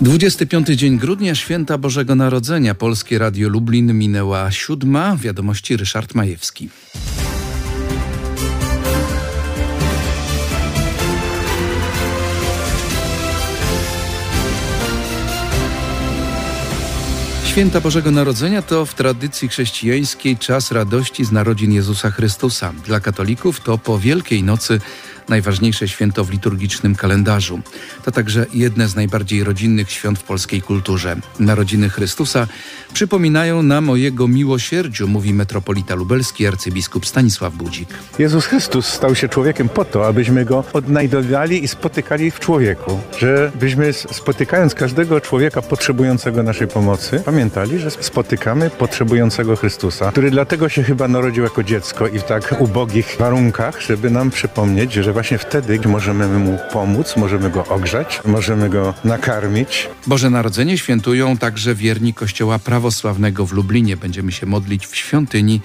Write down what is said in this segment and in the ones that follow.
25 dzień grudnia, święta Bożego Narodzenia. Polskie Radio Lublin minęła siódma. Wiadomości Ryszard Majewski. Święta Bożego Narodzenia to w tradycji chrześcijańskiej czas radości z narodzin Jezusa Chrystusa. Dla katolików to po Wielkiej Nocy najważniejsze święto w liturgicznym kalendarzu. To także jedne z najbardziej rodzinnych świąt w polskiej kulturze. Narodziny Chrystusa przypominają nam o Jego miłosierdziu, mówi metropolita lubelski arcybiskup Stanisław Budzik. Jezus Chrystus stał się człowiekiem po to, abyśmy Go odnajdowali i spotykali w człowieku. Żebyśmy spotykając każdego człowieka potrzebującego naszej pomocy, pamiętali, że spotykamy potrzebującego Chrystusa, który dlatego się chyba narodził jako dziecko i w tak ubogich warunkach, żeby nam przypomnieć, że właśnie wtedy możemy mu pomóc, możemy go ogrzać, możemy go nakarmić. Boże Narodzenie świętują także wierni Kościoła Prawosławnego w Lublinie. Będziemy się modlić w świątyni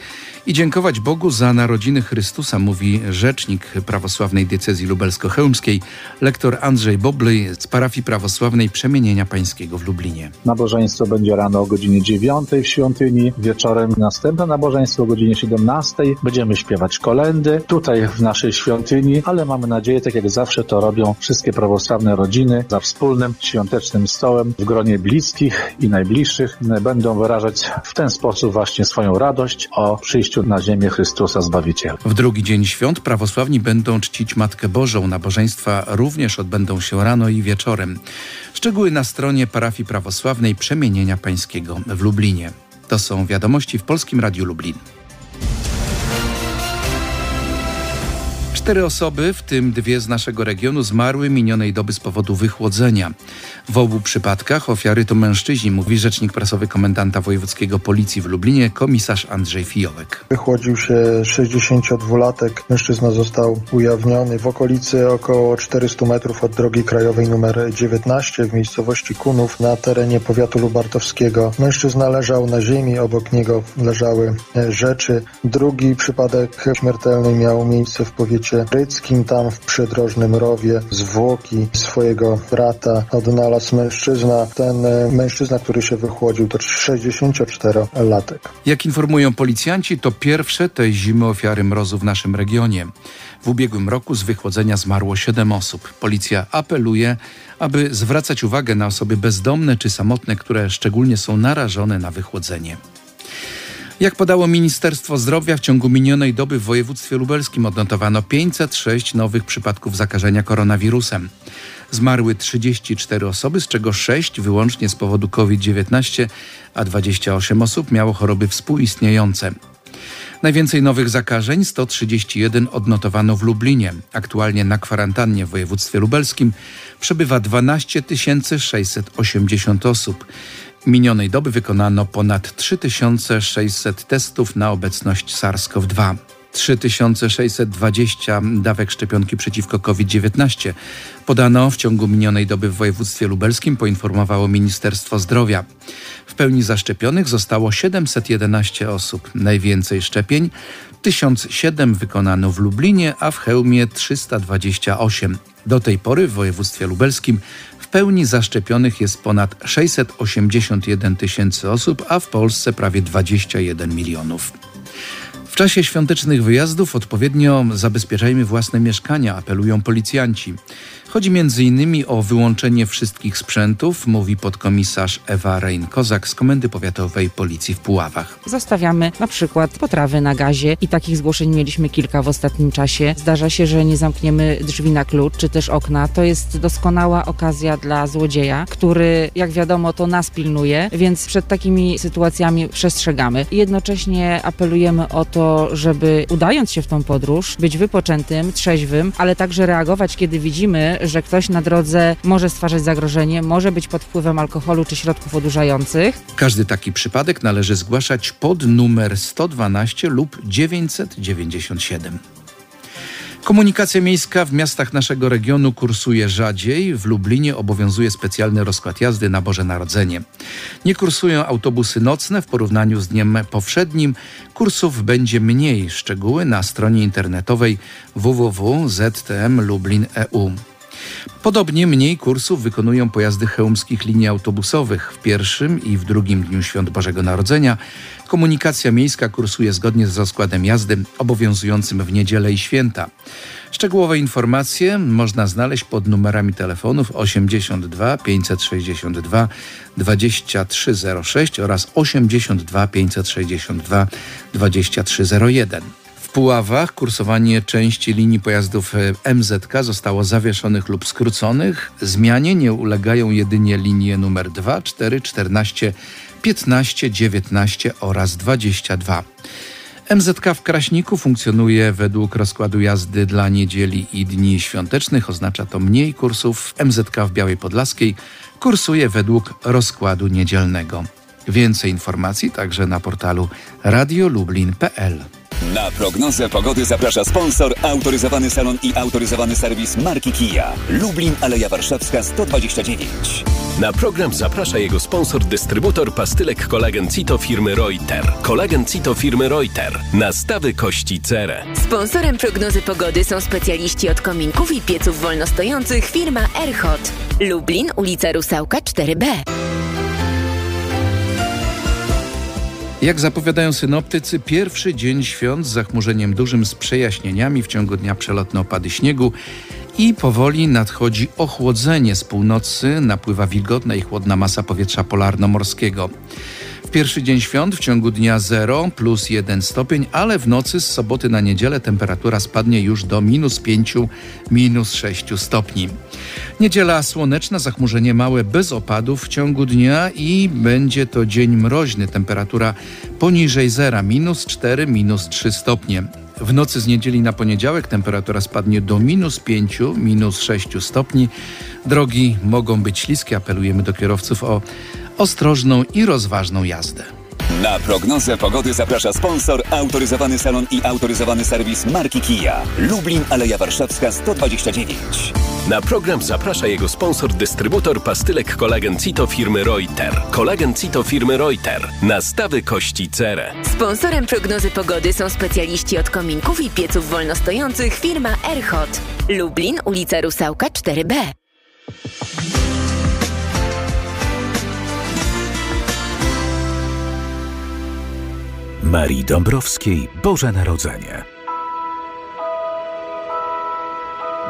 i dziękować Bogu za narodziny Chrystusa, mówi rzecznik prawosławnej diecezji lubelsko-chełmskiej, lektor Andrzej Bobly z parafii prawosławnej Przemienienia Pańskiego w Lublinie. Nabożeństwo będzie rano o godzinie 9 w świątyni, wieczorem następne nabożeństwo o godzinie 17. Będziemy śpiewać kolendy tutaj w naszej świątyni, ale mamy nadzieję, tak jak zawsze to robią wszystkie prawosławne rodziny, za wspólnym świątecznym stołem w gronie bliskich i najbliższych będą wyrażać w ten sposób właśnie swoją radość o przyjściu na ziemię Chrystusa Zbawiciela. W drugi dzień świąt prawosławni będą czcić Matkę Bożą. Nabożeństwa również odbędą się rano i wieczorem. Szczegóły na stronie parafii prawosławnej Przemienienia Pańskiego w Lublinie. To są wiadomości w Polskim Radiu Lublin. Cztery osoby, w tym dwie z naszego regionu, zmarły minionej doby z powodu wychłodzenia. W obu przypadkach ofiary to mężczyźni, mówi rzecznik prasowy komendanta wojewódzkiego policji w Lublinie, komisarz Andrzej Fijołek. Wychłodził się 62-latek. Mężczyzna został ujawniony w okolicy około 400 metrów od drogi krajowej nr 19 w miejscowości Kunów na terenie powiatu lubartowskiego. Mężczyzna leżał na ziemi, obok niego leżały rzeczy. Drugi przypadek śmiertelny miał miejsce w powiecie Ryckim, tam w przydrożnym rowie zwłoki swojego brata odnalazł mężczyzna. Ten e, mężczyzna, który się wychłodził, to 64-latek. Jak informują policjanci, to pierwsze tej zimy ofiary mrozu w naszym regionie. W ubiegłym roku z wychłodzenia zmarło 7 osób. Policja apeluje, aby zwracać uwagę na osoby bezdomne czy samotne, które szczególnie są narażone na wychłodzenie. Jak podało Ministerstwo Zdrowia, w ciągu minionej doby w województwie lubelskim odnotowano 506 nowych przypadków zakażenia koronawirusem. Zmarły 34 osoby, z czego 6 wyłącznie z powodu COVID-19, a 28 osób miało choroby współistniejące. Najwięcej nowych zakażeń 131 odnotowano w Lublinie. Aktualnie na kwarantannie w województwie lubelskim przebywa 12 680 osób. Minionej doby wykonano ponad 3600 testów na obecność SARS-CoV-2. 3620 dawek szczepionki przeciwko COVID-19 podano w ciągu minionej doby w województwie lubelskim, poinformowało Ministerstwo Zdrowia. W pełni zaszczepionych zostało 711 osób. Najwięcej szczepień 1007 wykonano w Lublinie, a w Chełmie 328. Do tej pory w województwie lubelskim pełni zaszczepionych jest ponad 681 tysięcy osób, a w Polsce prawie 21 milionów. W czasie świątecznych wyjazdów odpowiednio zabezpieczajmy własne mieszkania, apelują policjanci. Chodzi m.in. o wyłączenie wszystkich sprzętów, mówi podkomisarz Ewa Rein-Kozak z Komendy Powiatowej Policji w Puławach. Zostawiamy na przykład potrawy na gazie i takich zgłoszeń mieliśmy kilka w ostatnim czasie. Zdarza się, że nie zamkniemy drzwi na klucz czy też okna. To jest doskonała okazja dla złodzieja, który jak wiadomo to nas pilnuje, więc przed takimi sytuacjami przestrzegamy. Jednocześnie apelujemy o to, żeby udając się w tą podróż, być wypoczętym, trzeźwym, ale także reagować, kiedy widzimy, że ktoś na drodze może stwarzać zagrożenie, może być pod wpływem alkoholu czy środków odurzających. Każdy taki przypadek należy zgłaszać pod numer 112 lub 997. Komunikacja miejska w miastach naszego regionu kursuje rzadziej. W Lublinie obowiązuje specjalny rozkład jazdy na Boże Narodzenie. Nie kursują autobusy nocne w porównaniu z dniem powszednim. Kursów będzie mniej. Szczegóły na stronie internetowej www.ztmlublin.eu. Podobnie mniej kursów wykonują pojazdy chełmskich linii autobusowych. W pierwszym i w drugim dniu Świąt Bożego Narodzenia komunikacja miejska kursuje zgodnie z rozkładem jazdy obowiązującym w niedzielę i święta. Szczegółowe informacje można znaleźć pod numerami telefonów 82 562 2306 oraz 82 562 2301. W Puławach kursowanie części linii pojazdów e, MZK zostało zawieszonych lub skróconych. Zmianie nie ulegają jedynie linie numer 2, 4, 14, 15, 19 oraz 22. MZK w Kraśniku funkcjonuje według rozkładu jazdy dla niedzieli i dni świątecznych. Oznacza to mniej kursów. MZK w Białej Podlaskiej kursuje według rozkładu niedzielnego. Więcej informacji także na portalu radiolublin.pl. Na prognozę pogody zaprasza sponsor, autoryzowany salon i autoryzowany serwis marki Kia. Lublin, Aleja Warszawska 129. Na program zaprasza jego sponsor, dystrybutor pastylek kolagen Cito firmy Reuter. Kolagen Cito firmy Reuter. Nastawy kości cerę. Sponsorem prognozy pogody są specjaliści od kominków i pieców wolnostojących firma Erhot. Lublin, ulica Rusałka 4B. Jak zapowiadają synoptycy, pierwszy dzień świąt z zachmurzeniem dużym z przejaśnieniami w ciągu dnia przelotne opady śniegu i powoli nadchodzi ochłodzenie z północy, napływa wilgotna i chłodna masa powietrza polarno-morskiego. W pierwszy dzień świąt w ciągu dnia 0 plus 1 stopień, ale w nocy z soboty na niedzielę temperatura spadnie już do minus 5, minus 6 stopni. Niedziela słoneczna, zachmurzenie małe bez opadów w ciągu dnia i będzie to dzień mroźny. Temperatura poniżej zera, minus 4, minus 3 stopnie. W nocy z niedzieli na poniedziałek temperatura spadnie do minus 5, minus 6 stopni. Drogi mogą być śliskie. Apelujemy do kierowców o ostrożną i rozważną jazdę. Na prognozę pogody zaprasza sponsor, autoryzowany salon i autoryzowany serwis marki Kia. Lublin, Aleja Warszawska 129. Na program zaprasza jego sponsor, dystrybutor pastylek kolagen Cito firmy Reuter. Kolagen Cito firmy Reuter. Nastawy kości cerę. Sponsorem prognozy pogody są specjaliści od kominków i pieców wolnostojących firma Erhot. Lublin, ulica Rusałka 4B. Marii Dąbrowskiej Boże Narodzenie.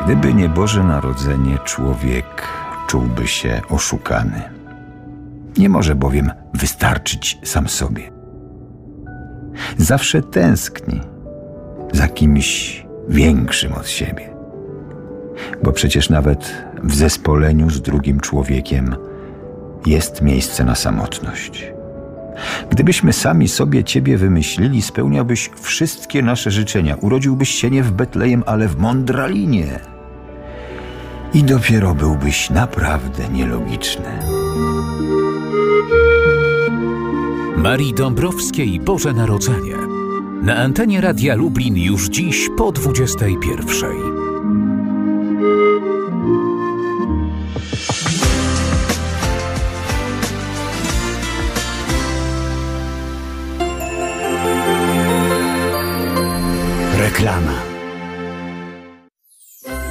Gdyby nie Boże Narodzenie, człowiek czułby się oszukany. Nie może bowiem wystarczyć sam sobie. Zawsze tęskni za kimś większym od siebie. Bo przecież nawet w zespoleniu z drugim człowiekiem jest miejsce na samotność. Gdybyśmy sami sobie Ciebie wymyślili, spełniałbyś wszystkie nasze życzenia. Urodziłbyś się nie w Betlejem, ale w Mondralinie. I dopiero byłbyś naprawdę nielogiczny. Marii Dąbrowskiej Boże Narodzenie. Na antenie Radia Lublin już dziś po 21. Reklama.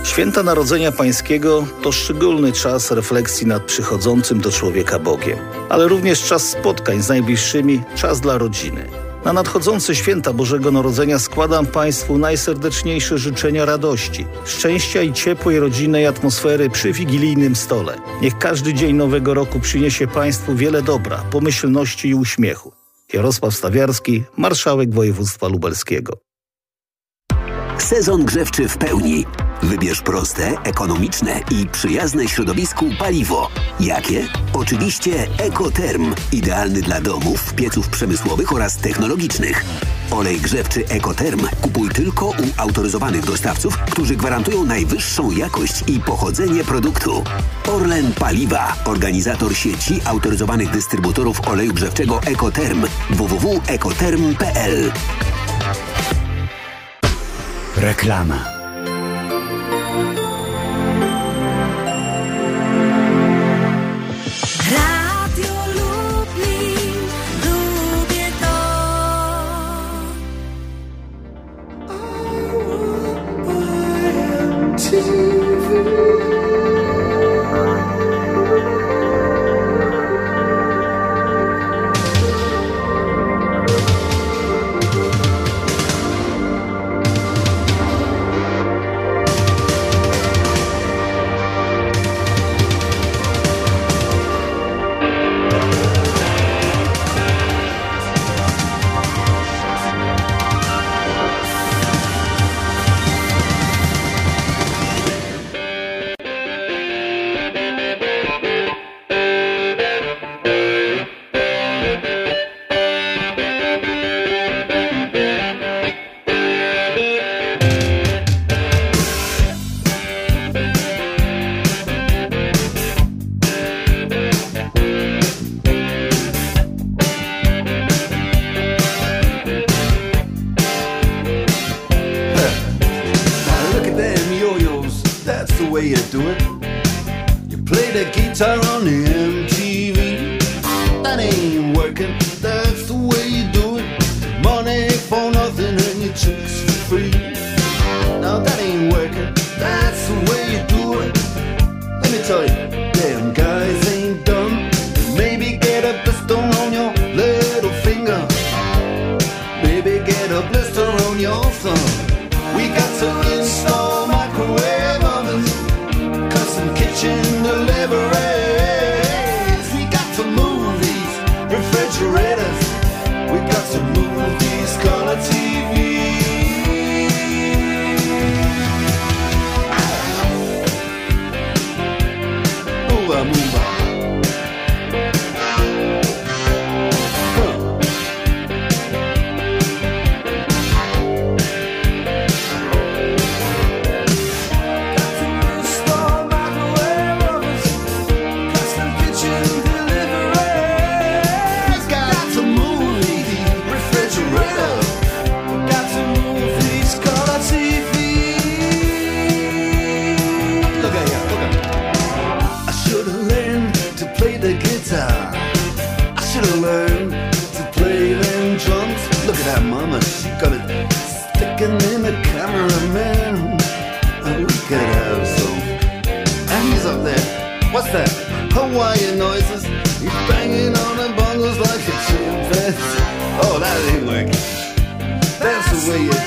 Święta Narodzenia Pańskiego to szczególny czas refleksji nad przychodzącym do człowieka Bogiem, ale również czas spotkań z najbliższymi, czas dla rodziny. Na nadchodzące święta Bożego Narodzenia składam Państwu najserdeczniejsze życzenia radości, szczęścia i ciepłej rodzinnej atmosfery przy wigilijnym stole. Niech każdy dzień Nowego Roku przyniesie Państwu wiele dobra, pomyślności i uśmiechu. Jarosław Stawiarski, marszałek województwa lubelskiego. Sezon grzewczy w pełni. Wybierz proste, ekonomiczne i przyjazne środowisku paliwo. Jakie? Oczywiście Ekoterm. Idealny dla domów, pieców przemysłowych oraz technologicznych. Olej grzewczy Ekoterm kupuj tylko u autoryzowanych dostawców, którzy gwarantują najwyższą jakość i pochodzenie produktu. Orlen Paliwa, organizator sieci autoryzowanych dystrybutorów oleju grzewczego Ekoterm. www.ekoterm.pl Reklama. Refrigerators. We got to move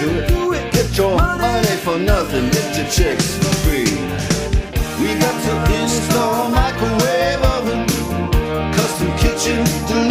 way you do it. Get your money for nothing. Get your chicks for free. We got to install microwave oven, custom kitchen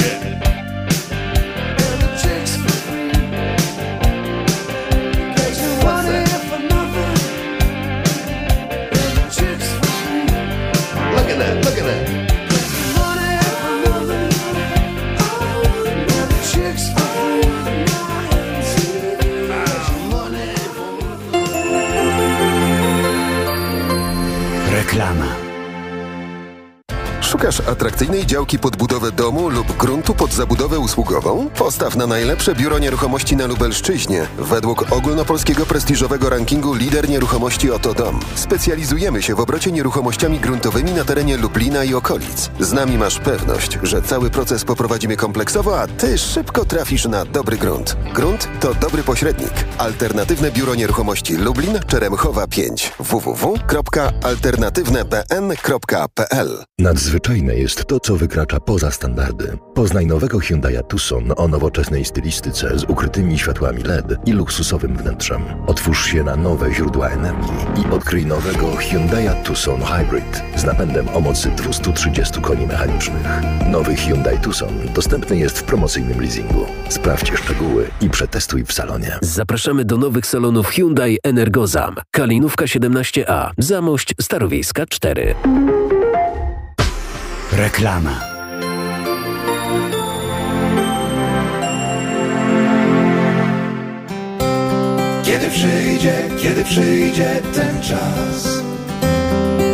Reklama. Szukasz atrakcyjnej działki pod budowę domu lub gruntu pod zabudowę usługową? Postaw na najlepsze biuro nieruchomości na Lubelszczyźnie. Według ogólnopolskiego prestiżowego rankingu Lider Nieruchomości Oto Dom. Specjalizujemy się w obrocie nieruchomościami gruntowymi na terenie Lublina i okolic. Z nami masz pewność, że cały proces poprowadzimy kompleksowo, a ty szybko trafisz na dobry grunt. Grunt to dobry pośrednik. Alternatywne Biuro Nieruchomości Lublin, Czeremchowa 5. www.alternatywnebn.pl Nadzwyczajne jest to, co wykracza poza standardy. Poznaj nowego Hyundai Tucson o nowoczesnej stylistyce z ukrytymi światłami LED i luksusowym wnętrzem. Otwórz się na nowe źródła energii i odkryj nowego Hyundai Tucson Hybrid z napędem o mocy 230 koni mechanicznych. Nowy Hyundai Tucson dostępny jest w promocyjnym leasingu. Sprawdź szczegóły i przetestuj w salonie. Zapraszamy do nowych salonów Hyundai Energozam. Kalinówka 17A, Zamość Starowiejska 4. Reklama. Kiedy przyjdzie, kiedy przyjdzie ten czas?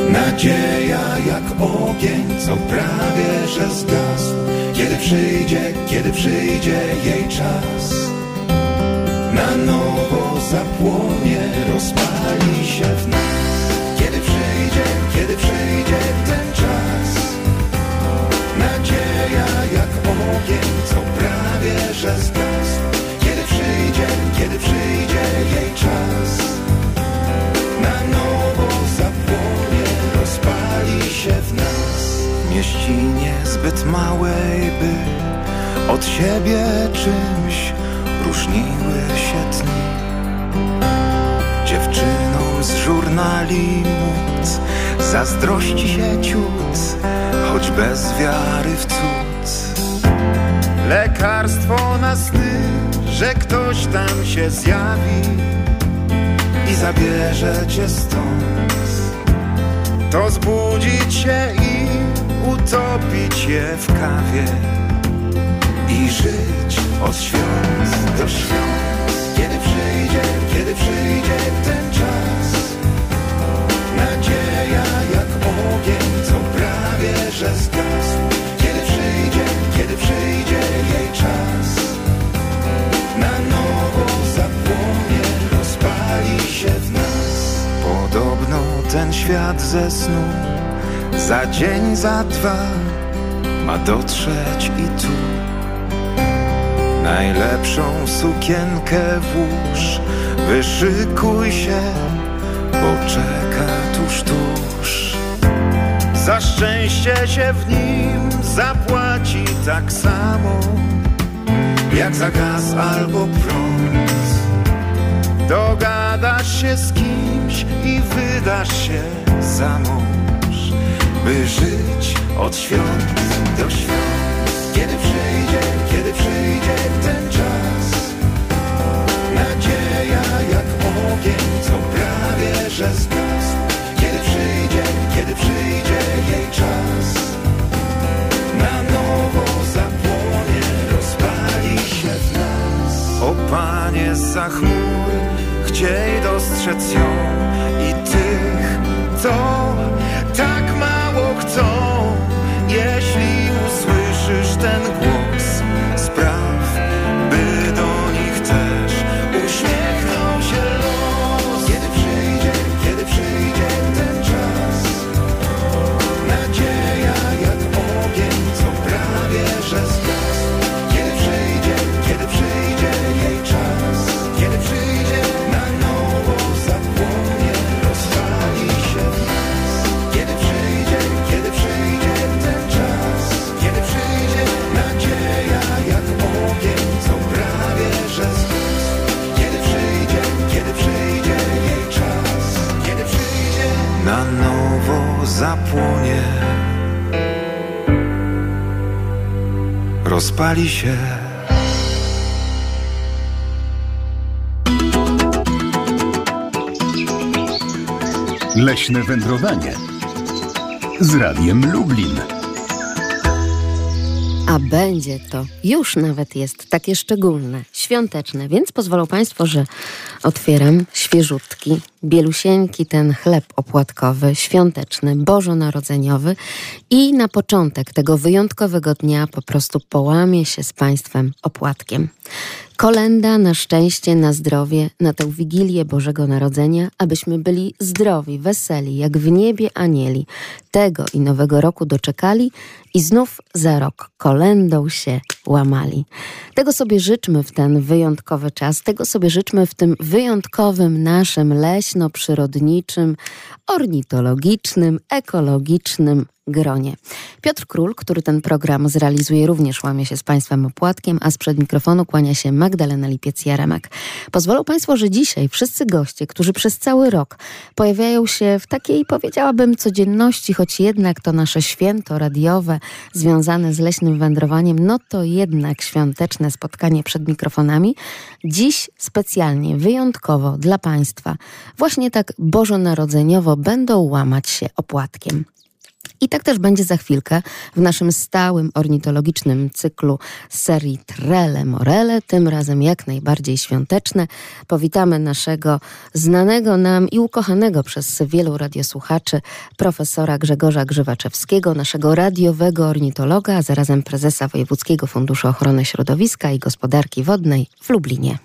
Nadzieja jak ogień, co prawie że zgasł. Kiedy przyjdzie, kiedy przyjdzie jej czas? Na nowo zapłonie, rozpali się w nas. Kiedy przyjdzie, kiedy przyjdzie ten czas Nadzieja jak ogień, co prawie że zgasł. Kiedy przyjdzie, kiedy przyjdzie jej czas. Na nowo zapłonie, rozpali się w nas. Mieścinie zbyt małej, by od siebie czymś różniły się dni. Dziewczyną z żurnali móc Zazdrości się ciut Choć bez wiary w cud lekarstwo na sny, że ktoś tam się zjawi i zabierze cię stąd. To zbudzić się i utopić je w kawie i żyć od świąt do świąt. Kiedy przyjdzie, kiedy przyjdzie ten czas, nadzieja jak ogień, Kiedy przyjdzie, kiedy przyjdzie jej czas, na nowo zapłonie, rozpali się w nas. Podobno ten świat ze snu za dzień, za dwa ma dotrzeć i tu. Najlepszą sukienkę włóż, wyszykuj się, bo czeka tuż, tuż. Za szczęście się w nim zapłaci tak samo, jak za gaz albo prąd. Dogadasz się z kimś i wydasz się za mąż, by żyć od świąt do świąt. Kiedy przyjdzie, kiedy przyjdzie ten czas, nadzieja jak ogień, co prawie że zgasł. Kiedy przyjdzie, kiedy przyjdzie jej czas, na nowo zapłonie, rozpali się w nas. O Panie za chmur, chciej dostrzec ją i tych, co zapłonie, rozpali się. Leśne wędrowanie z Radiem Lublin. A będzie to, już nawet jest takie szczególne, świąteczne, więc pozwolą Państwo, że otwieram świeżutki, bielusieńki ten chleb opłatkowy, świąteczny, bożonarodzeniowy i na początek tego wyjątkowego dnia po prostu połamię się z Państwem opłatkiem. Kolenda na szczęście, na zdrowie, na tę Wigilię Bożego Narodzenia, abyśmy byli zdrowi, weseli, jak w niebie anieli. Tego i nowego roku doczekali i znów za rok kolendą się łamali. Tego sobie życzmy w ten wyjątkowy czas, tego sobie życzmy w tym wyjątkowym naszym leśno-przyrodniczym, ornitologicznym, ekologicznym gronie. Piotr Król, który ten program zrealizuje, również łamie się z Państwem opłatkiem, a sprzed mikrofonu kłania się Magdalena Lipiec-Jaremek. Pozwolą Państwo, że dzisiaj wszyscy goście, którzy przez cały rok pojawiają się w takiej, powiedziałabym, codzienności, choć jednak to nasze święto radiowe związane z leśnym wędrowaniem, no to jednak świąteczne spotkanie przed mikrofonami. Dziś specjalnie, wyjątkowo dla Państwa, właśnie tak bożonarodzeniowo będą łamać się opłatkiem. I tak też będzie za chwilkę w naszym stałym ornitologicznym cyklu serii Trele Morele, tym razem jak najbardziej świąteczne. Powitamy naszego znanego nam i ukochanego przez wielu radiosłuchaczy profesora Grzegorza Grzywaczewskiego, naszego radiowego ornitologa, a zarazem prezesa Wojewódzkiego Funduszu Ochrony Środowiska i Gospodarki Wodnej w Lublinie.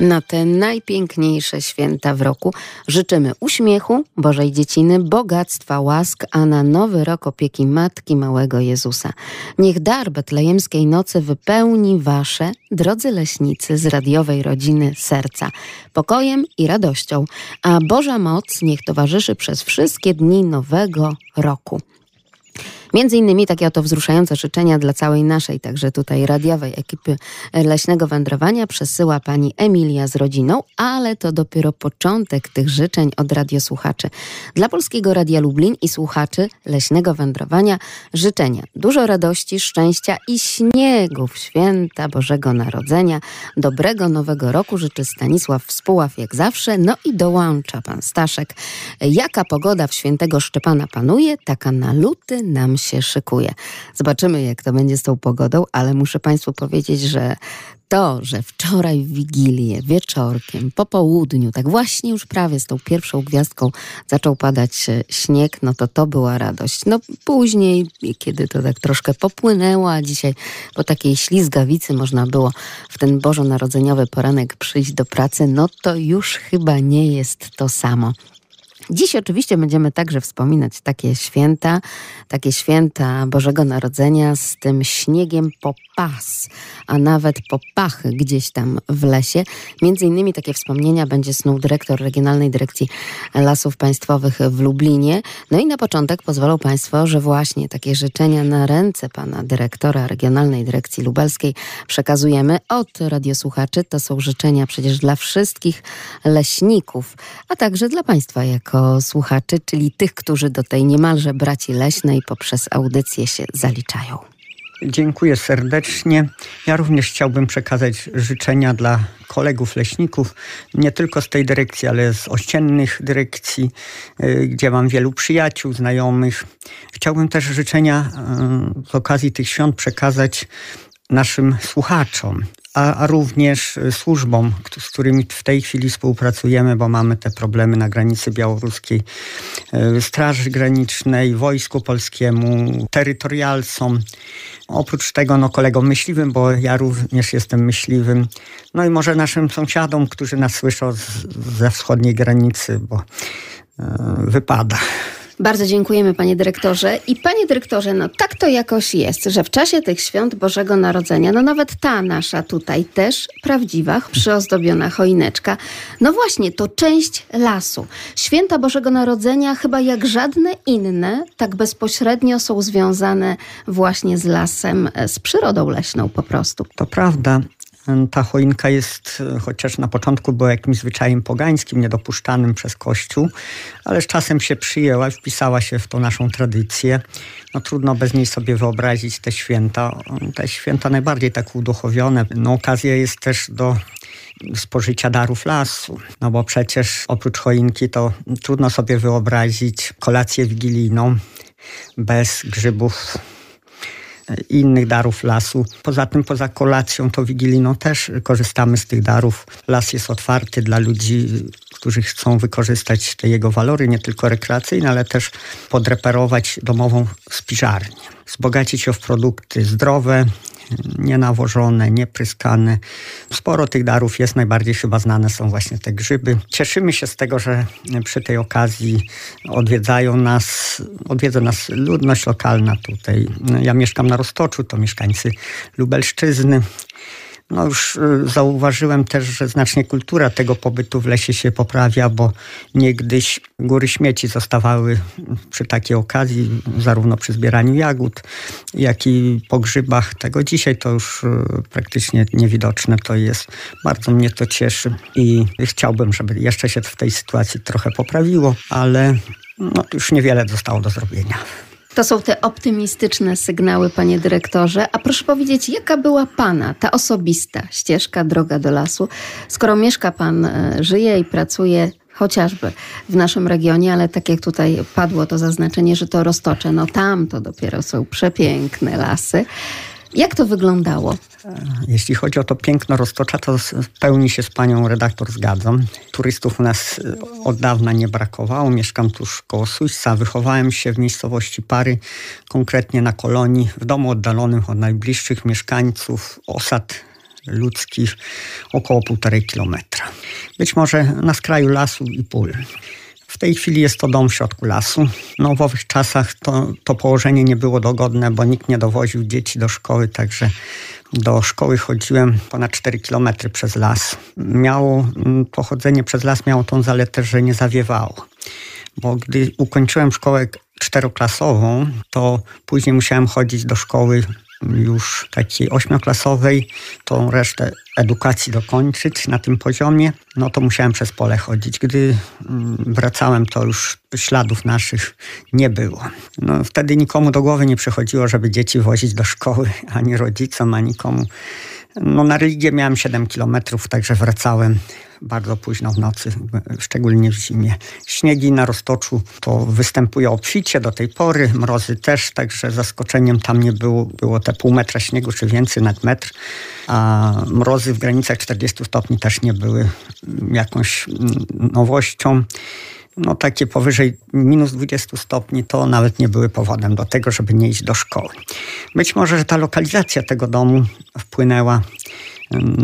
Na te najpiękniejsze święta w roku życzymy uśmiechu, Bożej Dzieciny, bogactwa, łask, a na nowy rok opieki Matki Małego Jezusa. Niech dar betlejemskiej nocy wypełni wasze, drodzy leśnicy z radiowej rodziny serca, pokojem i radością, a Boża moc niech towarzyszy przez wszystkie dni nowego roku. Między innymi takie oto wzruszające życzenia dla całej naszej, także tutaj radiowej ekipy Leśnego Wędrowania przesyła pani Emilia z rodziną, ale to dopiero początek tych życzeń od radiosłuchaczy. Dla Polskiego Radia Lublin i słuchaczy Leśnego Wędrowania życzenia dużo radości, szczęścia i śniegu w święta Bożego Narodzenia. Dobrego Nowego Roku życzy Stanisław Współaw jak zawsze, no i dołącza pan Staszek. Jaka pogoda w świętego Szczepana panuje, taka na luty nam się szykuje. Zobaczymy, jak to będzie z tą pogodą, ale muszę Państwu powiedzieć, że to, że wczoraj w Wigilię, wieczorkiem, po południu, tak właśnie już prawie z tą pierwszą gwiazdką zaczął padać e, śnieg, no to to była radość. No później, kiedy to tak troszkę popłynęło, a dzisiaj po takiej ślizgawicy można było w ten bożonarodzeniowy poranek przyjść do pracy, no to już chyba nie jest to samo. Dziś oczywiście będziemy także wspominać takie święta, takie święta Bożego Narodzenia z tym śniegiem po pas, a nawet po pachy gdzieś tam w lesie. Między innymi takie wspomnienia będzie snuł dyrektor Regionalnej Dyrekcji Lasów Państwowych w Lublinie. No i na początek pozwolą Państwo, że właśnie takie życzenia na ręce pana dyrektora Regionalnej Dyrekcji Lubelskiej przekazujemy od radiosłuchaczy. To są życzenia przecież dla wszystkich leśników, a także dla Państwa jako słuchaczy, czyli tych, którzy do tej niemalże braci leśnej poprzez audycję się zaliczają. Dziękuję serdecznie. Ja również chciałbym przekazać życzenia dla kolegów leśników, nie tylko z tej dyrekcji, ale z ościennych dyrekcji, y, gdzie mam wielu przyjaciół, znajomych. Chciałbym też życzenia y, z okazji tych świąt przekazać naszym słuchaczom, a, a również y, służbom, z którymi w tej chwili współpracujemy, bo mamy te problemy na granicy białoruskiej, y, Straży Granicznej, Wojsku Polskiemu, terytorialcom. Oprócz tego no, kolegom myśliwym, bo ja również jestem myśliwym. No i może naszym sąsiadom, którzy nas słyszą z, ze wschodniej granicy, bo y, wypada. Bardzo dziękujemy panie dyrektorze. I panie dyrektorze, no tak to jakoś jest, że w czasie tych świąt Bożego Narodzenia, no nawet ta nasza tutaj też prawdziwa, przyozdobiona choineczka, no właśnie, to część lasu. Święta Bożego Narodzenia chyba jak żadne inne, tak bezpośrednio są związane właśnie z lasem, e, z przyrodą leśną po prostu. To prawda. Ta choinka jest, e, chociaż na początku była jakimś zwyczajem pogańskim, niedopuszczanym przez Kościół, ale z czasem się przyjęła i wpisała się w tą naszą tradycję. No, trudno bez niej sobie wyobrazić te święta. Te święta najbardziej tak uduchowione. No, okazja jest też do spożycia darów lasu. No bo przecież oprócz choinki to trudno sobie wyobrazić kolację wigilijną bez grzybów i innych darów lasu. Poza tym, poza kolacją to wigilijną też korzystamy z tych darów. Las jest otwarty dla ludzi, którzy chcą wykorzystać te jego walory, nie tylko rekreacyjne, ale też podreperować domową spiżarnię. Wzbogacić ją w produkty zdrowe, nienawożone, niepryskane. Sporo tych darów jest, najbardziej chyba znane są właśnie te grzyby. Cieszymy się z tego, że przy tej okazji odwiedzają nas, odwiedza nas ludność lokalna tutaj. Ja mieszkam na Roztoczu, to mieszkańcy Lubelszczyzny. No już y, zauważyłem też, że znacznie kultura tego pobytu w lesie się poprawia, bo niegdyś góry śmieci zostawały przy takiej okazji, zarówno przy zbieraniu jagód, jak i po grzybach. Tego dzisiaj to już y, praktycznie niewidoczne to jest. Bardzo mnie to cieszy i chciałbym, żeby jeszcze się w tej sytuacji trochę poprawiło, ale no, już niewiele zostało do zrobienia. To są te optymistyczne sygnały, panie dyrektorze. A proszę powiedzieć, jaka była pana ta osobista ścieżka, droga do lasu? Skoro mieszka pan, e, żyje i pracuje chociażby w naszym regionie, ale tak jak tutaj padło to zaznaczenie, że to roztocze, no tam to dopiero są przepiękne lasy. Jak to wyglądało? Jeśli chodzi o to piękno roztocza, to w pełni się z panią redaktor zgadzam. Turystów u nas y, od dawna nie brakowało. Mieszkam tuż koło Suśca. Wychowałem się w miejscowości Pary, konkretnie na kolonii, w domu oddalonym od najbliższych mieszkańców osad ludzkich około półtorej kilometra. Być może na skraju lasu i pól. W tej chwili jest to dom w środku lasu. No, w owych czasach to, to położenie nie było dogodne, bo nikt nie dowoził dzieci do szkoły, także do szkoły chodziłem ponad 4 kilometry przez las. Miało, pochodzenie przez las miało tą zaletę, że nie zawiewało. Bo gdy ukończyłem szkołę czteroklasową, to później musiałem chodzić do szkoły już takiej ośmioklasowej, tą resztę edukacji dokończyć na tym poziomie, no to musiałem przez pole chodzić. Gdy mm, wracałem, to już śladów naszych nie było. No, wtedy nikomu do głowy nie przychodziło, żeby dzieci wozić do szkoły, ani rodzicom, ani komu. No, na religię miałem 7 kilometrów, także wracałem bardzo późno w nocy, szczególnie w zimie. Śniegi na roztoczu to występuje obficie do tej pory, mrozy też, także zaskoczeniem tam nie było, było te pół metra śniegu czy więcej nad metr, a mrozy w granicach 40 stopni też nie były jakąś mm, nowością no takie powyżej minus 20 stopni to nawet nie były powodem do tego, żeby nie iść do szkoły. Być może, że ta lokalizacja tego domu wpłynęła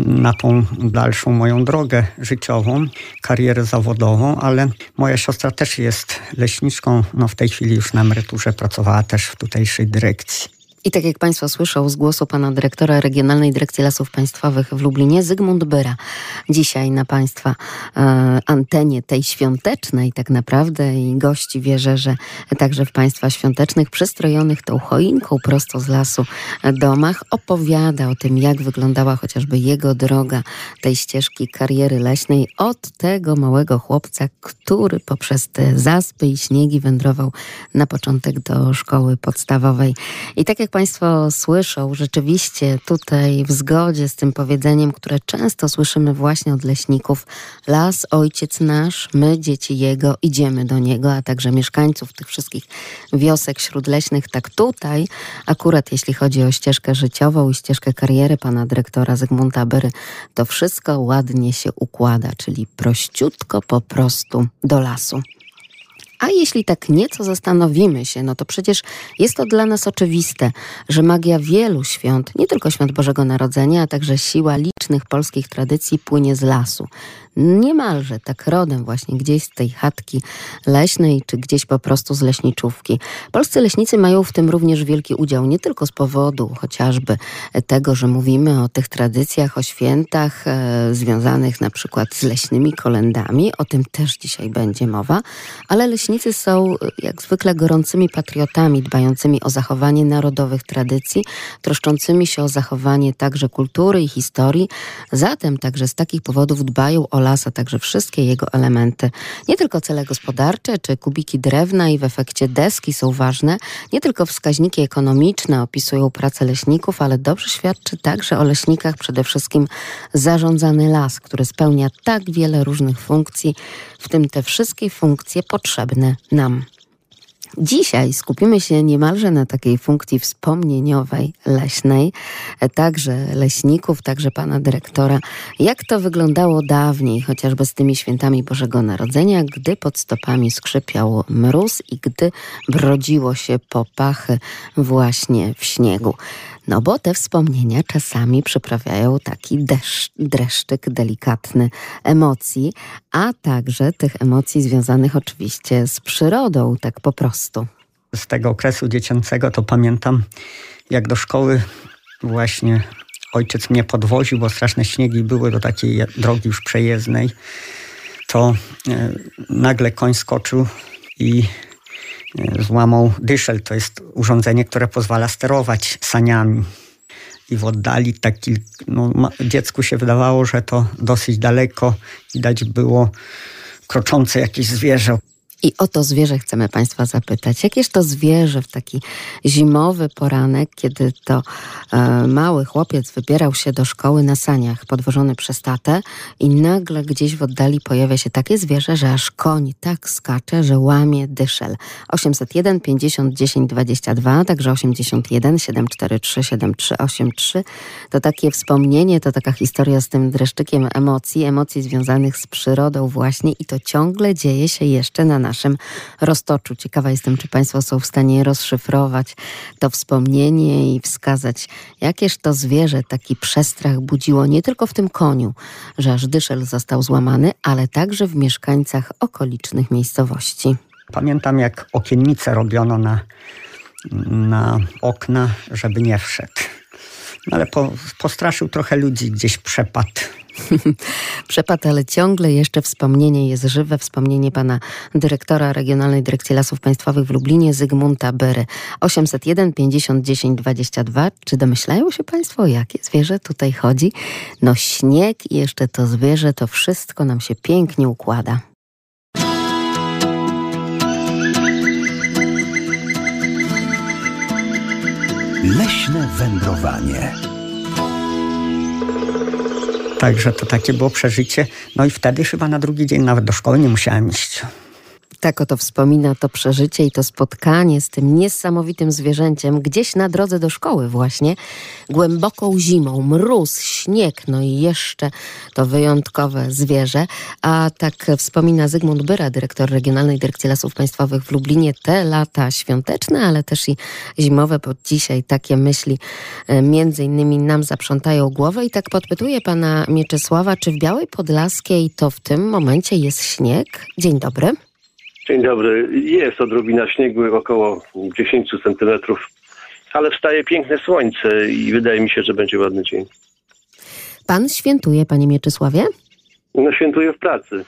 na tą dalszą moją drogę życiową, karierę zawodową, ale moja siostra też jest leśniczką, no w tej chwili już na emeryturze pracowała też w tutejszej dyrekcji. I tak jak Państwo słyszą z głosu pana dyrektora Regionalnej Dyrekcji Lasów Państwowych w Lublinie, Zygmunt Byra, dzisiaj na Państwa e, antenie tej świątecznej tak naprawdę i gości wierzę, że także w Państwa świątecznych, przystrojonych tą choinką prosto z lasu domach, opowiada o tym, jak wyglądała chociażby jego droga tej ścieżki kariery leśnej od tego małego chłopca, który poprzez te zaspy i śniegi wędrował na początek do szkoły podstawowej. I tak jak Państwo słyszą, rzeczywiście tutaj w zgodzie z tym powiedzeniem, które często słyszymy właśnie od leśników, las, ojciec nasz, my, dzieci jego, idziemy do niego, a także mieszkańców tych wszystkich wiosek śródleśnych, tak tutaj, akurat jeśli chodzi o ścieżkę życiową i ścieżkę kariery pana dyrektora Zygmunta Bery, to wszystko ładnie się układa, czyli prościutko po prostu do lasu. A jeśli tak nieco zastanowimy się, no to przecież jest to dla nas oczywiste, że magia wielu świąt, nie tylko świąt Bożego Narodzenia, a także siła licznych polskich tradycji płynie z lasu. Niemalże tak rodem właśnie gdzieś z tej chatki leśnej, czy gdzieś po prostu z leśniczówki. Polscy leśnicy mają w tym również wielki udział, nie tylko z powodu chociażby tego, że mówimy o tych tradycjach, o świętach e, związanych na przykład z leśnymi kolendami, o tym też dzisiaj będzie mowa, ale leśnicy są e, jak zwykle gorącymi patriotami, dbającymi o zachowanie narodowych tradycji, troszczącymi się o zachowanie także kultury i historii. Zatem także z takich powodów dbają o las, a także wszystkie jego elementy. Nie tylko cele gospodarcze czy kubiki drewna i w efekcie deski są ważne, nie tylko wskaźniki ekonomiczne opisują pracę leśników, ale dobrze świadczy także o leśnikach przede wszystkim zarządzany las, który spełnia tak wiele różnych funkcji, w tym te wszystkie funkcje potrzebne nam. Dzisiaj skupimy się niemalże na takiej funkcji wspomnieniowej, leśnej, także leśników, także pana dyrektora. Jak to wyglądało dawniej, chociażby z tymi świętami Bożego Narodzenia, gdy pod stopami skrzypiał mróz i gdy brodziło się po pachy właśnie w śniegu. No bo te wspomnienia czasami przyprawiają taki deszcz, dreszczyk delikatny emocji, a także tych emocji związanych oczywiście z przyrodą, tak po prostu. Z tego okresu dziecięcego to pamiętam, jak do szkoły właśnie ojciec mnie podwoził, bo straszne śniegi były do takiej drogi już przejezdnej, to e, nagle koń skoczył i złamał dyszel. To jest urządzenie, które pozwala sterować saniami. I w oddali taki, no, dziecku się wydawało, że to dosyć daleko. Widać było kroczące jakieś zwierzę. I o to zwierzę chcemy Państwa zapytać. Jakież to zwierzę w taki zimowy poranek, kiedy to e, mały chłopiec wybierał się do szkoły na saniach, podwożony przez tatę i nagle gdzieś w oddali pojawia się takie zwierzę, że aż koń tak skacze, że łamie dyszel. 801 50 10 22, także 81 743 7383. To takie wspomnienie, to taka historia z tym dreszczykiem emocji, emocji związanych z przyrodą właśnie i to ciągle dzieje się jeszcze na naszym roztoczu. Ciekawa jestem, czy Państwo są w stanie rozszyfrować to wspomnienie i wskazać, jakież to zwierzę taki przestrach budziło nie tylko w tym koniu, że aż dyszel został złamany, ale także w mieszkańcach okolicznych miejscowości. Pamiętam, jak okiennice robiono na, na okna, żeby nie wszedł. No ale po, postraszył trochę ludzi, gdzieś przepadł Przepadł, ale ciągle jeszcze wspomnienie jest żywe. Wspomnienie pana dyrektora Regionalnej Dyrekcji Lasów Państwowych w Lublinie, Zygmunta Bery. 801 50 10 22. Czy domyślają się państwo, o jakie zwierzę tutaj chodzi? No śnieg i jeszcze to zwierzę, to wszystko nam się pięknie układa. Leśne wędrowanie. Także to takie było przeżycie. No i wtedy chyba na drugi dzień nawet do szkoły nie musiałem iść. Tak oto wspomina to przeżycie i to spotkanie z tym niesamowitym zwierzęciem gdzieś na drodze do szkoły właśnie, głęboką zimą, mróz, śnieg, no i jeszcze to wyjątkowe zwierzę. A tak wspomina Zygmunt Byra, dyrektor Regionalnej Dyrekcji Lasów Państwowych w Lublinie, te lata świąteczne, ale też i zimowe, bo dzisiaj takie myśli e, między innymi nam zaprzątają głowę i tak podpytuję pana Mieczysława, czy w Białej Podlaskiej to w tym momencie jest śnieg? Dzień dobry. Dzień dobry. Jest odrobina śniegu, około 10 centymetrów, ale wstaje piękne słońce i wydaje mi się, że będzie ładny dzień. Pan świętuje, panie Mieczysławie? No świętuję w pracy.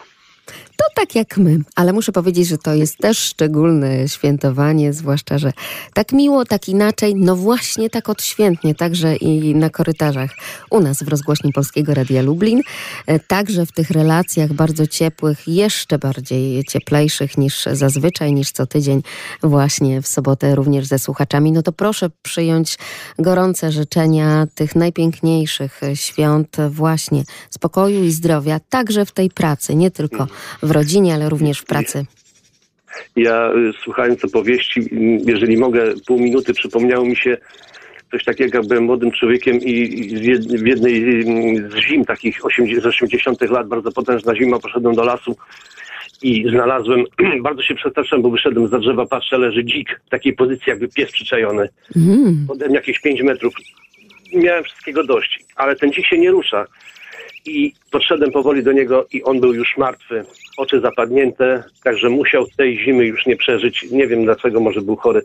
To tak jak my, ale muszę powiedzieć, że to jest też szczególne świętowanie, zwłaszcza, że tak miło, tak inaczej, no właśnie tak odświętnie, także i na korytarzach u nas w rozgłośni Polskiego Radia Lublin, e, także w tych relacjach bardzo ciepłych, jeszcze bardziej cieplejszych niż zazwyczaj, niż co tydzień właśnie w sobotę również ze słuchaczami, no to proszę przyjąć gorące życzenia tych najpiękniejszych świąt właśnie spokoju i zdrowia, także w tej pracy, nie tylko w rodzinie, ale również w pracy. Ja y, słuchając opowieści, jeżeli mogę, pół minuty przypomniało mi się coś takiego, jak byłem młodym człowiekiem i w jed- w jednej y, z zim, takich 80, z 80 lat, bardzo potężna zima, poszedłem do lasu i znalazłem, bardzo się przestraszyłem, bo wyszedłem za drzewa, patrzę, leży dzik w takiej pozycji, jakby pies przyczajony. Mm. ode mnie jakieś 5 metrów. Miałem wszystkiego dość, ale ten dzik się nie rusza. I podszedłem powoli do niego i on był już martwy, oczy zapadnięte, także musiał tej zimy już nie przeżyć. Nie wiem dlaczego, może był chory,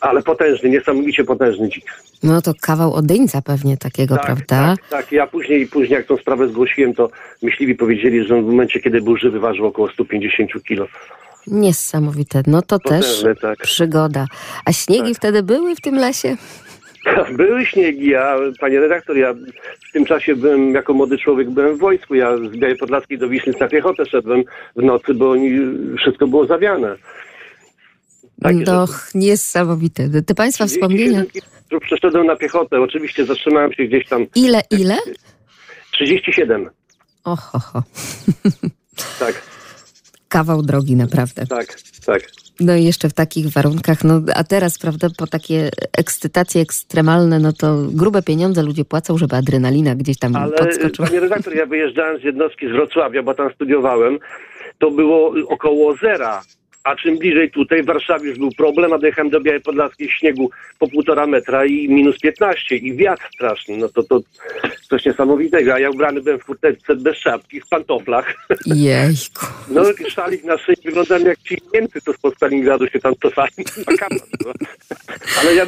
ale potężny, niesamowicie potężny dzik. No to kawał odyńca pewnie takiego, prawda? Tak, tak, ja później, później jak tą sprawę zgłosiłem, to myśliwi powiedzieli, że w momencie, kiedy był żywy, ważył około 150 kilo. Niesamowite. No to też Potężne, tak. przygoda. A śniegi wtedy były w tym lesie? Były śniegi, a panie redaktor, ja w tym czasie byłem, jako młody człowiek byłem w wojsku. Ja z Białej Podlaskiej do Wiśnic na piechotę szedłem w nocy, bo oni, wszystko było zawiane. No, niesamowite. Te państwa wspomnienia. Przeszedłem na piechotę, oczywiście zatrzymałem się gdzieś tam Ile, ile? 37. Oho, ho. Tak, Kawał drogi, naprawdę. tak, tak. No i jeszcze w takich warunkach, no a teraz, prawda, po takie ekscytacje ekstremalne, no to grube pieniądze ludzie płacą, żeby adrenalina gdzieś tam Ale podskoczyła. panie redaktor, ja wyjeżdżałem z jednostki z Wrocławia, bo tam studiowałem, to było około zera. A czym bliżej tutaj, w Warszawie już był problem, a dojechałem do Białej Podlaskiej śniegu po półtora metra i minus 15 i wiatr straszny. No to, to coś niesamowitego. A ja ubrany byłem w kurteczce bez szapki, w pantoflach. Jejku. No szalik na szyi, wyglądałem jak ci Niemcy, co spod Stalingradu się tam cofali. No. Ale ja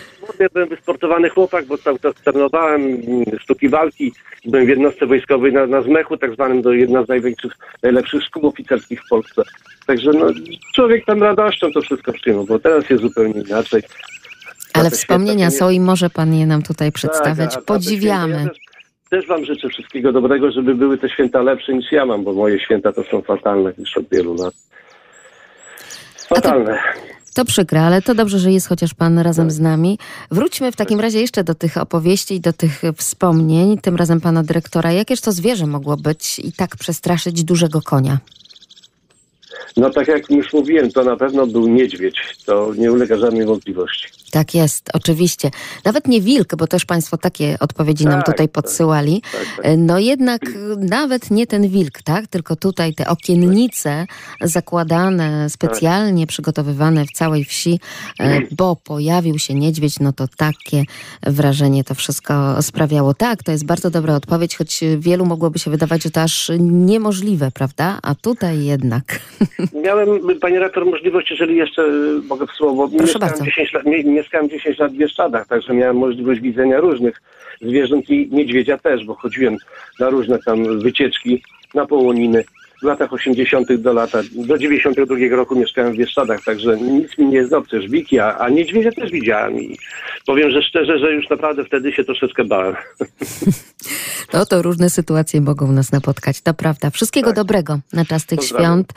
byłem wysportowany chłopak, bo cały czas trenowałem sztuki walki. Byłem w jednostce wojskowej na, na Zmechu, tak zwanym, do jedna z największych, najlepszych szkół oficerskich w Polsce. Także no, człowiek tam radością to wszystko przyjął, bo teraz jest zupełnie inaczej. Ale wspomnienia to są i może pan je nam tutaj przedstawiać. Tak, a- Podziwiamy. Ja też, też wam życzę wszystkiego dobrego, żeby były te święta lepsze niż ja mam, bo moje święta to są fatalne już od wielu lat. Fatalne. To przykre, ale to dobrze, że jest chociaż pan razem z nami. Wróćmy w takim razie jeszcze do tych opowieści i do tych wspomnień, tym razem pana dyrektora. Jakież to zwierzę mogło być i tak przestraszyć dużego konia? No tak jak już mówiłem, to na pewno był niedźwiedź. To nie ulega żadnej wątpliwości. Tak jest, oczywiście. Nawet nie wilk, bo też Państwo takie odpowiedzi nam Tak, tutaj tak, podsyłali. tak, tak. No jednak nawet nie ten wilk, tak? Tylko tutaj te okiennice zakładane, specjalnie przygotowywane w całej wsi, e, bo pojawił się niedźwiedź, no to takie wrażenie to wszystko sprawiało. Tak, to jest bardzo dobra odpowiedź, choć wielu mogłoby się wydawać, że to aż niemożliwe, prawda? A tutaj jednak. Miałem, panie rektor, możliwość, jeżeli jeszcze mogę w słowo, Proszę bardzo. 10 lat, mie- mieszkałem 10 lat w Bieszczadach, także miałem możliwość widzenia różnych zwierząt i niedźwiedzia też, bo chodziłem na różne tam wycieczki na połoniny. W latach 80. do lata, do 92 roku mieszkałem w Bieszczadach, także nic mi nie jest obce, żbiki, a, a niedźwiedzia też widziałem i powiem, że szczerze, że już naprawdę wtedy się troszeczkę bałem. No to różne sytuacje mogą nas napotkać, to prawda. Wszystkiego dobrego na czas tych świąt.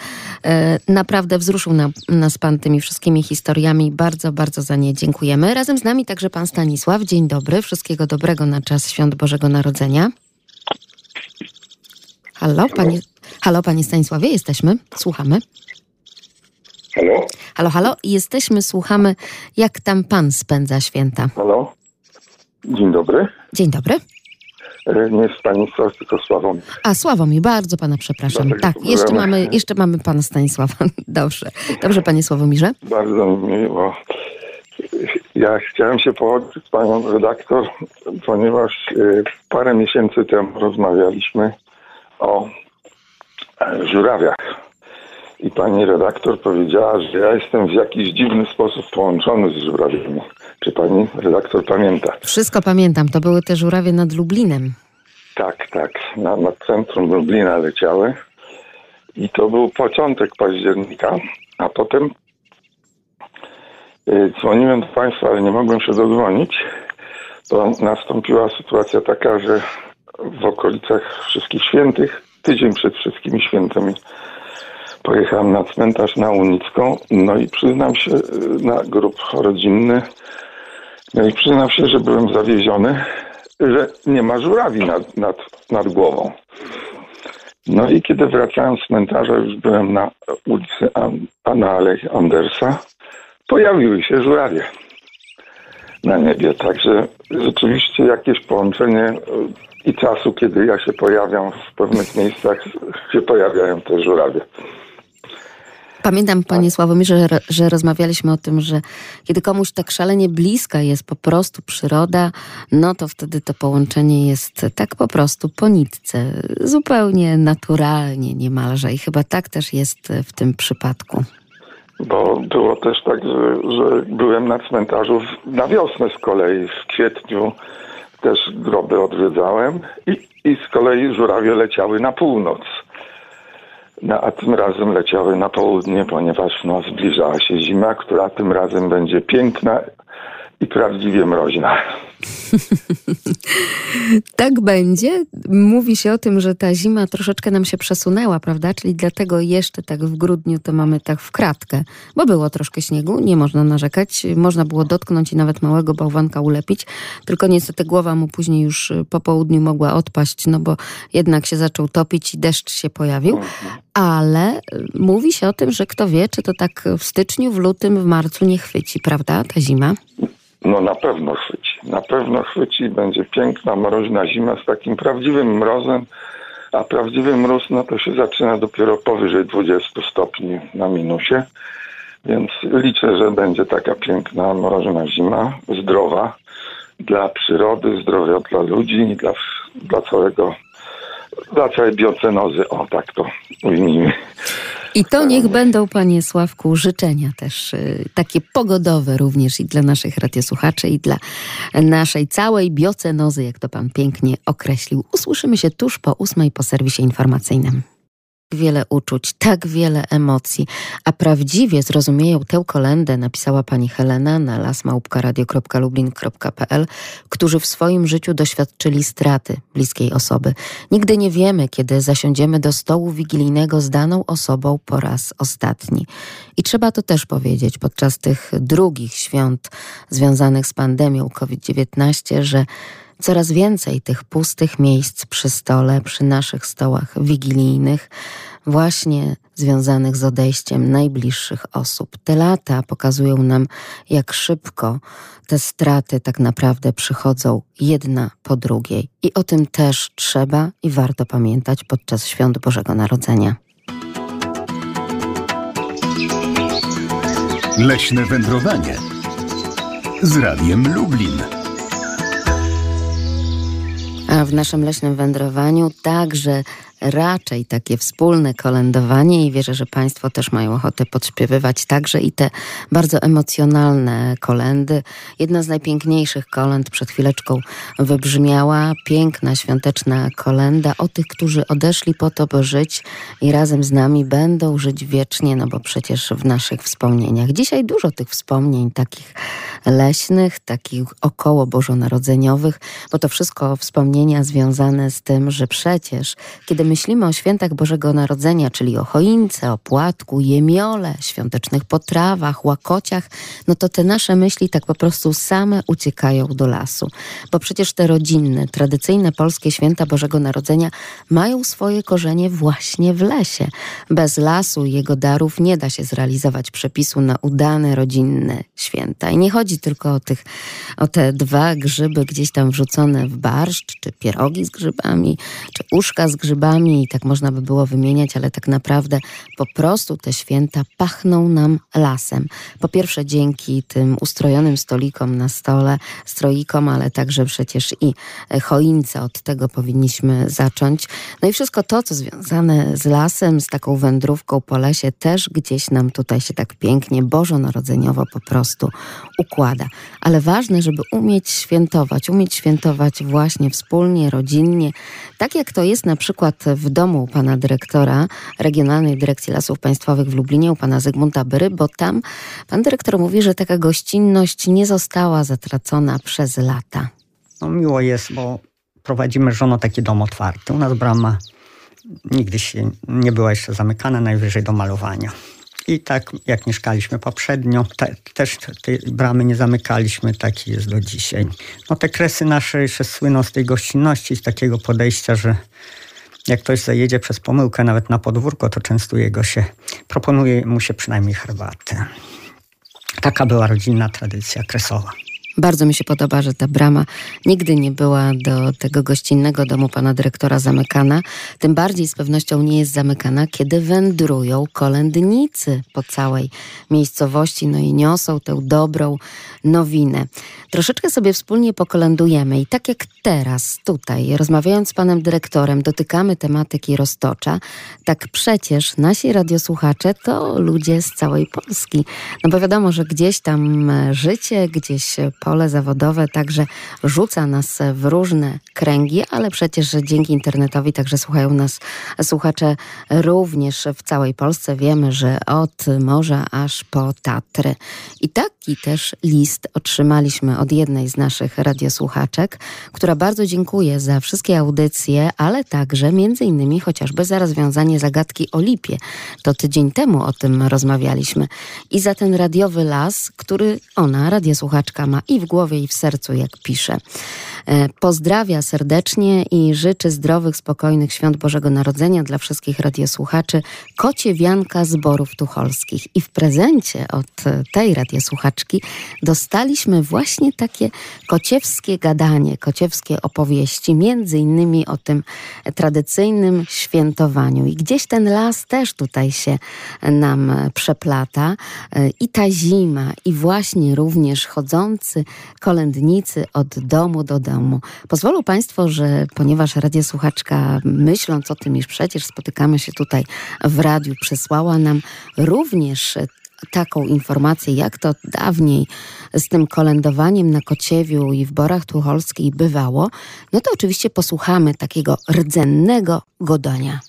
E, naprawdę wzruszył na, nas Pan tymi wszystkimi historiami. Bardzo, bardzo za nie dziękujemy. Razem z nami także Pan Stanisław. Dzień dobry. Wszystkiego dobrego na czas świąt Bożego Narodzenia. Halo, panie, halo, panie Stanisławie, jesteśmy. Słuchamy. Halo? Halo, halo, jesteśmy, słuchamy. Jak tam Pan spędza święta? Halo? Dzień dobry. Dzień dobry. E, Nie Stanisław, tylko Sławomir. A Sławomir, bardzo pana przepraszam. Dlatego Tak, jeszcze mamy, jeszcze mamy pana Stanisława. Dobrze. Dobrze, panie Sławomirze. Bardzo mi miło. Ja chciałem się połączyć z panią redaktor, ponieważ e, parę miesięcy temu rozmawialiśmy o żurawiach. I pani redaktor powiedziała, że ja jestem w jakiś dziwny sposób połączony z żurawiami. Czy pani redaktor pamięta? Wszystko pamiętam, to były te żurawie nad Lublinem. Tak, tak. Na, na centrum Lublina leciały. I to był początek października, a potem y, dzwoniłem do Państwa, ale nie mogłem się dodzwonić, bo nastąpiła sytuacja taka, że w okolicach Wszystkich Świętych, tydzień przed Wszystkimi Świętymi, pojechałem na cmentarz na Unicką, no i przyznam się y, na grób rodzinny, no i przyznam się, że byłem zawieziony, że nie ma żurawi nad, nad, nad głową. No i kiedy wracałem z cmentarza, już byłem na ulicy, An- a na Alei Andersa, pojawiły się żurawie na niebie. Także rzeczywiście jakieś połączenie y, i czasu, kiedy ja się pojawiam w pewnych miejscach, się pojawiają te żurawie. Pamiętam, panie Sławomirze, że, że rozmawialiśmy o tym, że kiedy komuś tak szalenie bliska jest po prostu przyroda, no to wtedy to połączenie jest tak po prostu po nitce, zupełnie naturalnie niemalże. I chyba tak też jest w tym przypadku. Bo było też tak, że, że byłem na cmentarzu na wiosnę z kolei, w kwietniu też groby odwiedzałem i, i z kolei żurawie leciały na północ. No, a tym razem leciały na południe, ponieważ no, zbliżała się zima, która tym razem będzie piękna i prawdziwie mroźna. Tak będzie. Mówi się o tym, że ta zima troszeczkę nam się przesunęła, prawda? Czyli dlatego jeszcze tak w grudniu to mamy tak w kratkę, bo było troszkę śniegu, nie można narzekać. Można było dotknąć i nawet małego bałwanka ulepić, tylko niestety głowa mu później już y, po południu mogła odpaść, no bo jednak się zaczął topić i deszcz się pojawił. Ale y, mówi się o tym, że kto wie, czy to tak w styczniu, w lutym, w marcu nie chwyci, prawda? Ta zima. No na pewno chwyci. Na pewno chwyci. Będzie piękna, mroźna zima z takim prawdziwym mrozem. A prawdziwy mróz, no to się zaczyna dopiero powyżej 20 stopni na minusie. Więc liczę, że będzie taka piękna, mroźna zima, zdrowa dla przyrody, zdrowia dla ludzi dla, dla całego, dla całej biocenozy. O, tak to ujmijmy. I to niech będą, panie Sławku, życzenia też y, takie pogodowe również i dla naszych radiosłuchaczy, i dla naszej całej biocenozy, jak to pan pięknie określił. Usłyszymy się tuż po ósmej po serwisie informacyjnym. Wiele uczuć, tak wiele emocji, a prawdziwie zrozumieją tę kolendę, napisała pani Helena na lasmałpkaradio.lublin.pl, którzy w swoim życiu doświadczyli straty bliskiej osoby. Nigdy nie wiemy, kiedy zasiądziemy do stołu wigilijnego z daną osobą po raz ostatni. I trzeba to też powiedzieć podczas tych drugich świąt związanych z pandemią COVID-19, że coraz więcej tych pustych miejsc przy stole, przy naszych stołach wigilijnych, właśnie związanych z odejściem najbliższych osób. Te lata pokazują nam, jak szybko te straty tak naprawdę przychodzą jedna po drugiej. I o tym też trzeba i warto pamiętać podczas świąt Bożego Narodzenia. Leśne wędrowanie z Radiem Lublin. A w naszym leśnym wędrowaniu także raczej takie wspólne kolędowanie i wierzę, że Państwo też mają ochotę podśpiewywać także i te bardzo emocjonalne kolendy. Jedna z najpiękniejszych kolęd przed chwileczką wybrzmiała. Piękna, świąteczna kolenda o tych, którzy odeszli po to, by żyć i razem z nami będą żyć wiecznie, no bo przecież w naszych wspomnieniach. Dzisiaj dużo tych wspomnień takich leśnych, takich około bożonarodzeniowych, bo to wszystko wspomnienia związane z tym, że przecież kiedy myślimy o świętach Bożego Narodzenia, czyli o choince, o płatku, jemiole, świątecznych potrawach, łakociach, no to te nasze myśli tak po prostu same uciekają do lasu. Bo przecież te rodzinne, tradycyjne polskie święta Bożego Narodzenia mają swoje korzenie właśnie w lesie. Bez lasu i jego darów nie da się zrealizować przepisu na udane rodzinne święta. I nie chodzi tylko o, tych, o te dwa grzyby gdzieś tam wrzucone w barszcz, czy pierogi z grzybami, czy uszka z grzybami i tak można by było wymieniać, ale tak naprawdę po prostu te święta pachną nam lasem. Po pierwsze dzięki tym ustrojonym stolikom na stole, stroikom, ale także przecież i choince. Od tego powinniśmy zacząć. No i wszystko to, co związane z lasem, z taką wędrówką po lesie, też gdzieś nam tutaj się tak pięknie, bożonarodzeniowo po prostu układa. Ale ważne, żeby umieć świętować, umieć świętować właśnie wspólnie, rodzinnie, tak jak to jest na przykład w domu pana dyrektora Regionalnej Dyrekcji Lasów Państwowych w Lublinie, u pana Zygmunta Byry, bo tam pan dyrektor mówi, że taka gościnność nie została zatracona przez lata. No miło jest, bo prowadzimy żono taki dom otwarty. U nas brama nigdy się nie była jeszcze zamykana, najwyżej do malowania. I tak jak mieszkaliśmy poprzednio, te, też tej bramy nie zamykaliśmy, taki jest do dzisiaj. No te kresy nasze jeszcze słyną z tej gościnności, z takiego podejścia, że jak ktoś zajedzie przez pomyłkę nawet na podwórko, to częstuje go się, proponuje mu się przynajmniej herbatę. Taka była rodzinna tradycja kresowa. Bardzo mi się podoba, że ta brama nigdy nie była do tego gościnnego domu pana dyrektora zamykana. Tym bardziej z pewnością nie jest zamykana, kiedy wędrują kolędnicy po całej miejscowości, no i niosą tę dobrą nowinę. Troszeczkę sobie wspólnie pokolędujemy i tak jak teraz tutaj, rozmawiając z panem dyrektorem, dotykamy tematyki roztocza, tak przecież nasi radiosłuchacze to ludzie z całej Polski. No bo wiadomo, że gdzieś tam życie, gdzieś pole zawodowe także rzuca nas w różne kręgi, ale przecież dzięki internetowi także słuchają nas słuchacze również w całej Polsce. Wiemy, że od morza aż po Tatry. I taki też list otrzymaliśmy od jednej z naszych radiosłuchaczek, która bardzo dziękuję za wszystkie audycje, ale także między innymi chociażby za rozwiązanie zagadki o lipie. To tydzień temu o tym rozmawialiśmy. I za ten radiowy las, który ona, radiosłuchaczka, ma i w głowie, i w sercu, jak pisze. E, Pozdrawia serdecznie i życzy zdrowych, spokojnych świąt Bożego Narodzenia dla wszystkich radiosłuchaczy Kocie Wianka z Borów Tucholskich. I w prezencie od tej radiosłuchaczki dostaliśmy właśnie takie kociewskie gadanie, kociewskie opowieści, między innymi o tym tradycyjnym świętowaniu. I gdzieś ten las też tutaj się nam przeplata. I ta zima, i właśnie również chodzący kolędnicy od domu do domu. Pozwolą Państwo, że ponieważ radiosłuchaczka, myśląc o tym, iż przecież spotykamy się tutaj w radiu, przesłała nam również taką informację, jak to dawniej z tym kolędowaniem na Kociewiu i w Borach Tucholskich bywało, no to oczywiście posłuchamy takiego rdzennego godania.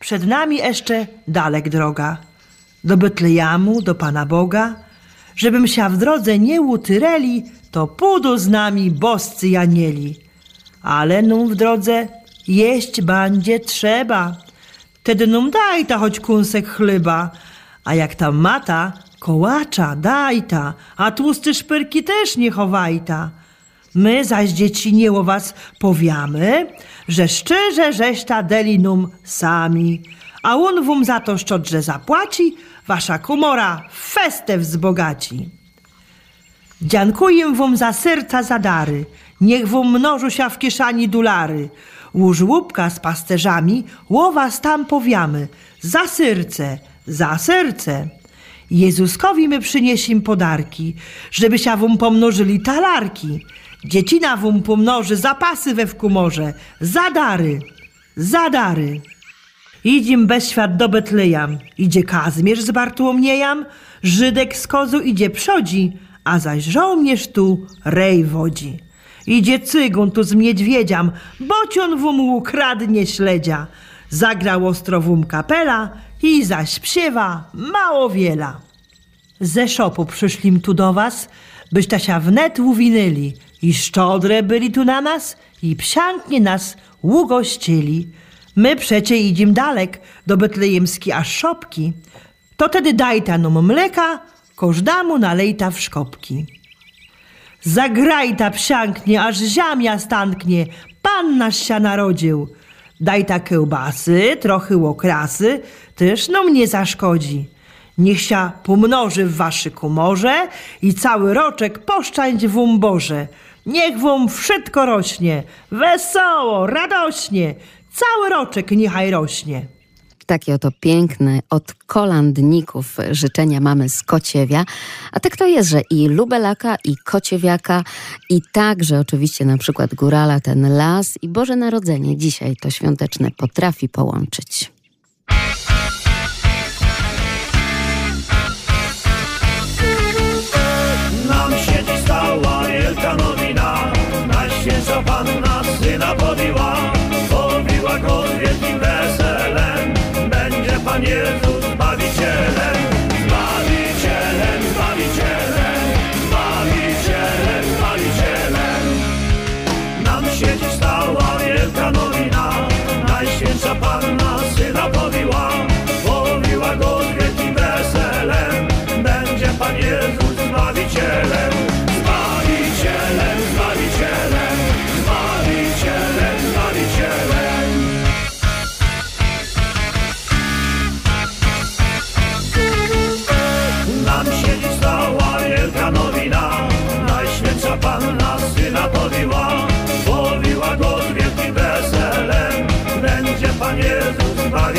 Przed nami jeszcze dalek droga, do Betlejamu, do Pana Boga, żebym się w drodze nie utyreli, to pójdą z nami boscy janieli. Ale num w drodze jeść będzie trzeba, tedy num daj ta choć kunsek chleba, a jak tam mata, kołacza daj ta, a tłusty szpyrki też nie chowaj ta. My zaś dzieci nie o was powiamy, że szczerze żeś ta deli num sami, a on wum za to szczodrze zapłaci, wasza komora festę wzbogaci. Dziękuję wam za serca za dary, niech wam mnożą się w kieszeni dolary. Łóż łupka z pasterzami, łowas tam powiamy, za serce, za serce. Jezuskowi my przyniesim podarki, żeby się wam pomnożyli talarki. Dziecina wam pomnoży zapasy we wkumorze, za dary. Zadary. Idziem bez świat do Betlejam. Idzie Kazmierz z Bartłomniejam, Żydek z kozu idzie przodzi, a zaś żołnierz tu rej wodzi. Idzie cygun tu z miedźwiedziam, bocion wum kradnie śledzia. Zagrał ostrowum kapela i zaś psiewa mało wiela. Ze szopu przyszlim tu do was, byście się wnet uwinęli i szczodre byli tu na nas i psianknie nas ugościli. My przecie idziem dalek do betlejemski aż szopki. To tedy dajta nam mleka, każdemu nalejta w szkopki. Zagrajta psianknie, aż ziamia stanknie, Pan nasz się narodził. Dajta kiełbasy, trochę okrasy, też no mnie zaszkodzi. Niech się pomnoży w waszy komorze i cały roczek poszczędź wum Boże. Niech wam wszystko rośnie, wesoło, radośnie, cały roczek niechaj rośnie. Takie oto piękne od kolandników życzenia mamy z Kociewia. A tak to jest, że i Lubelaka, i Kociewiaka, i także oczywiście na przykład Górala, ten las i Boże Narodzenie dzisiaj to świąteczne potrafi połączyć. Nam siedzi stała wielka nowina, na święta Panna Syna powiła, powiła go z wielkim Yeah.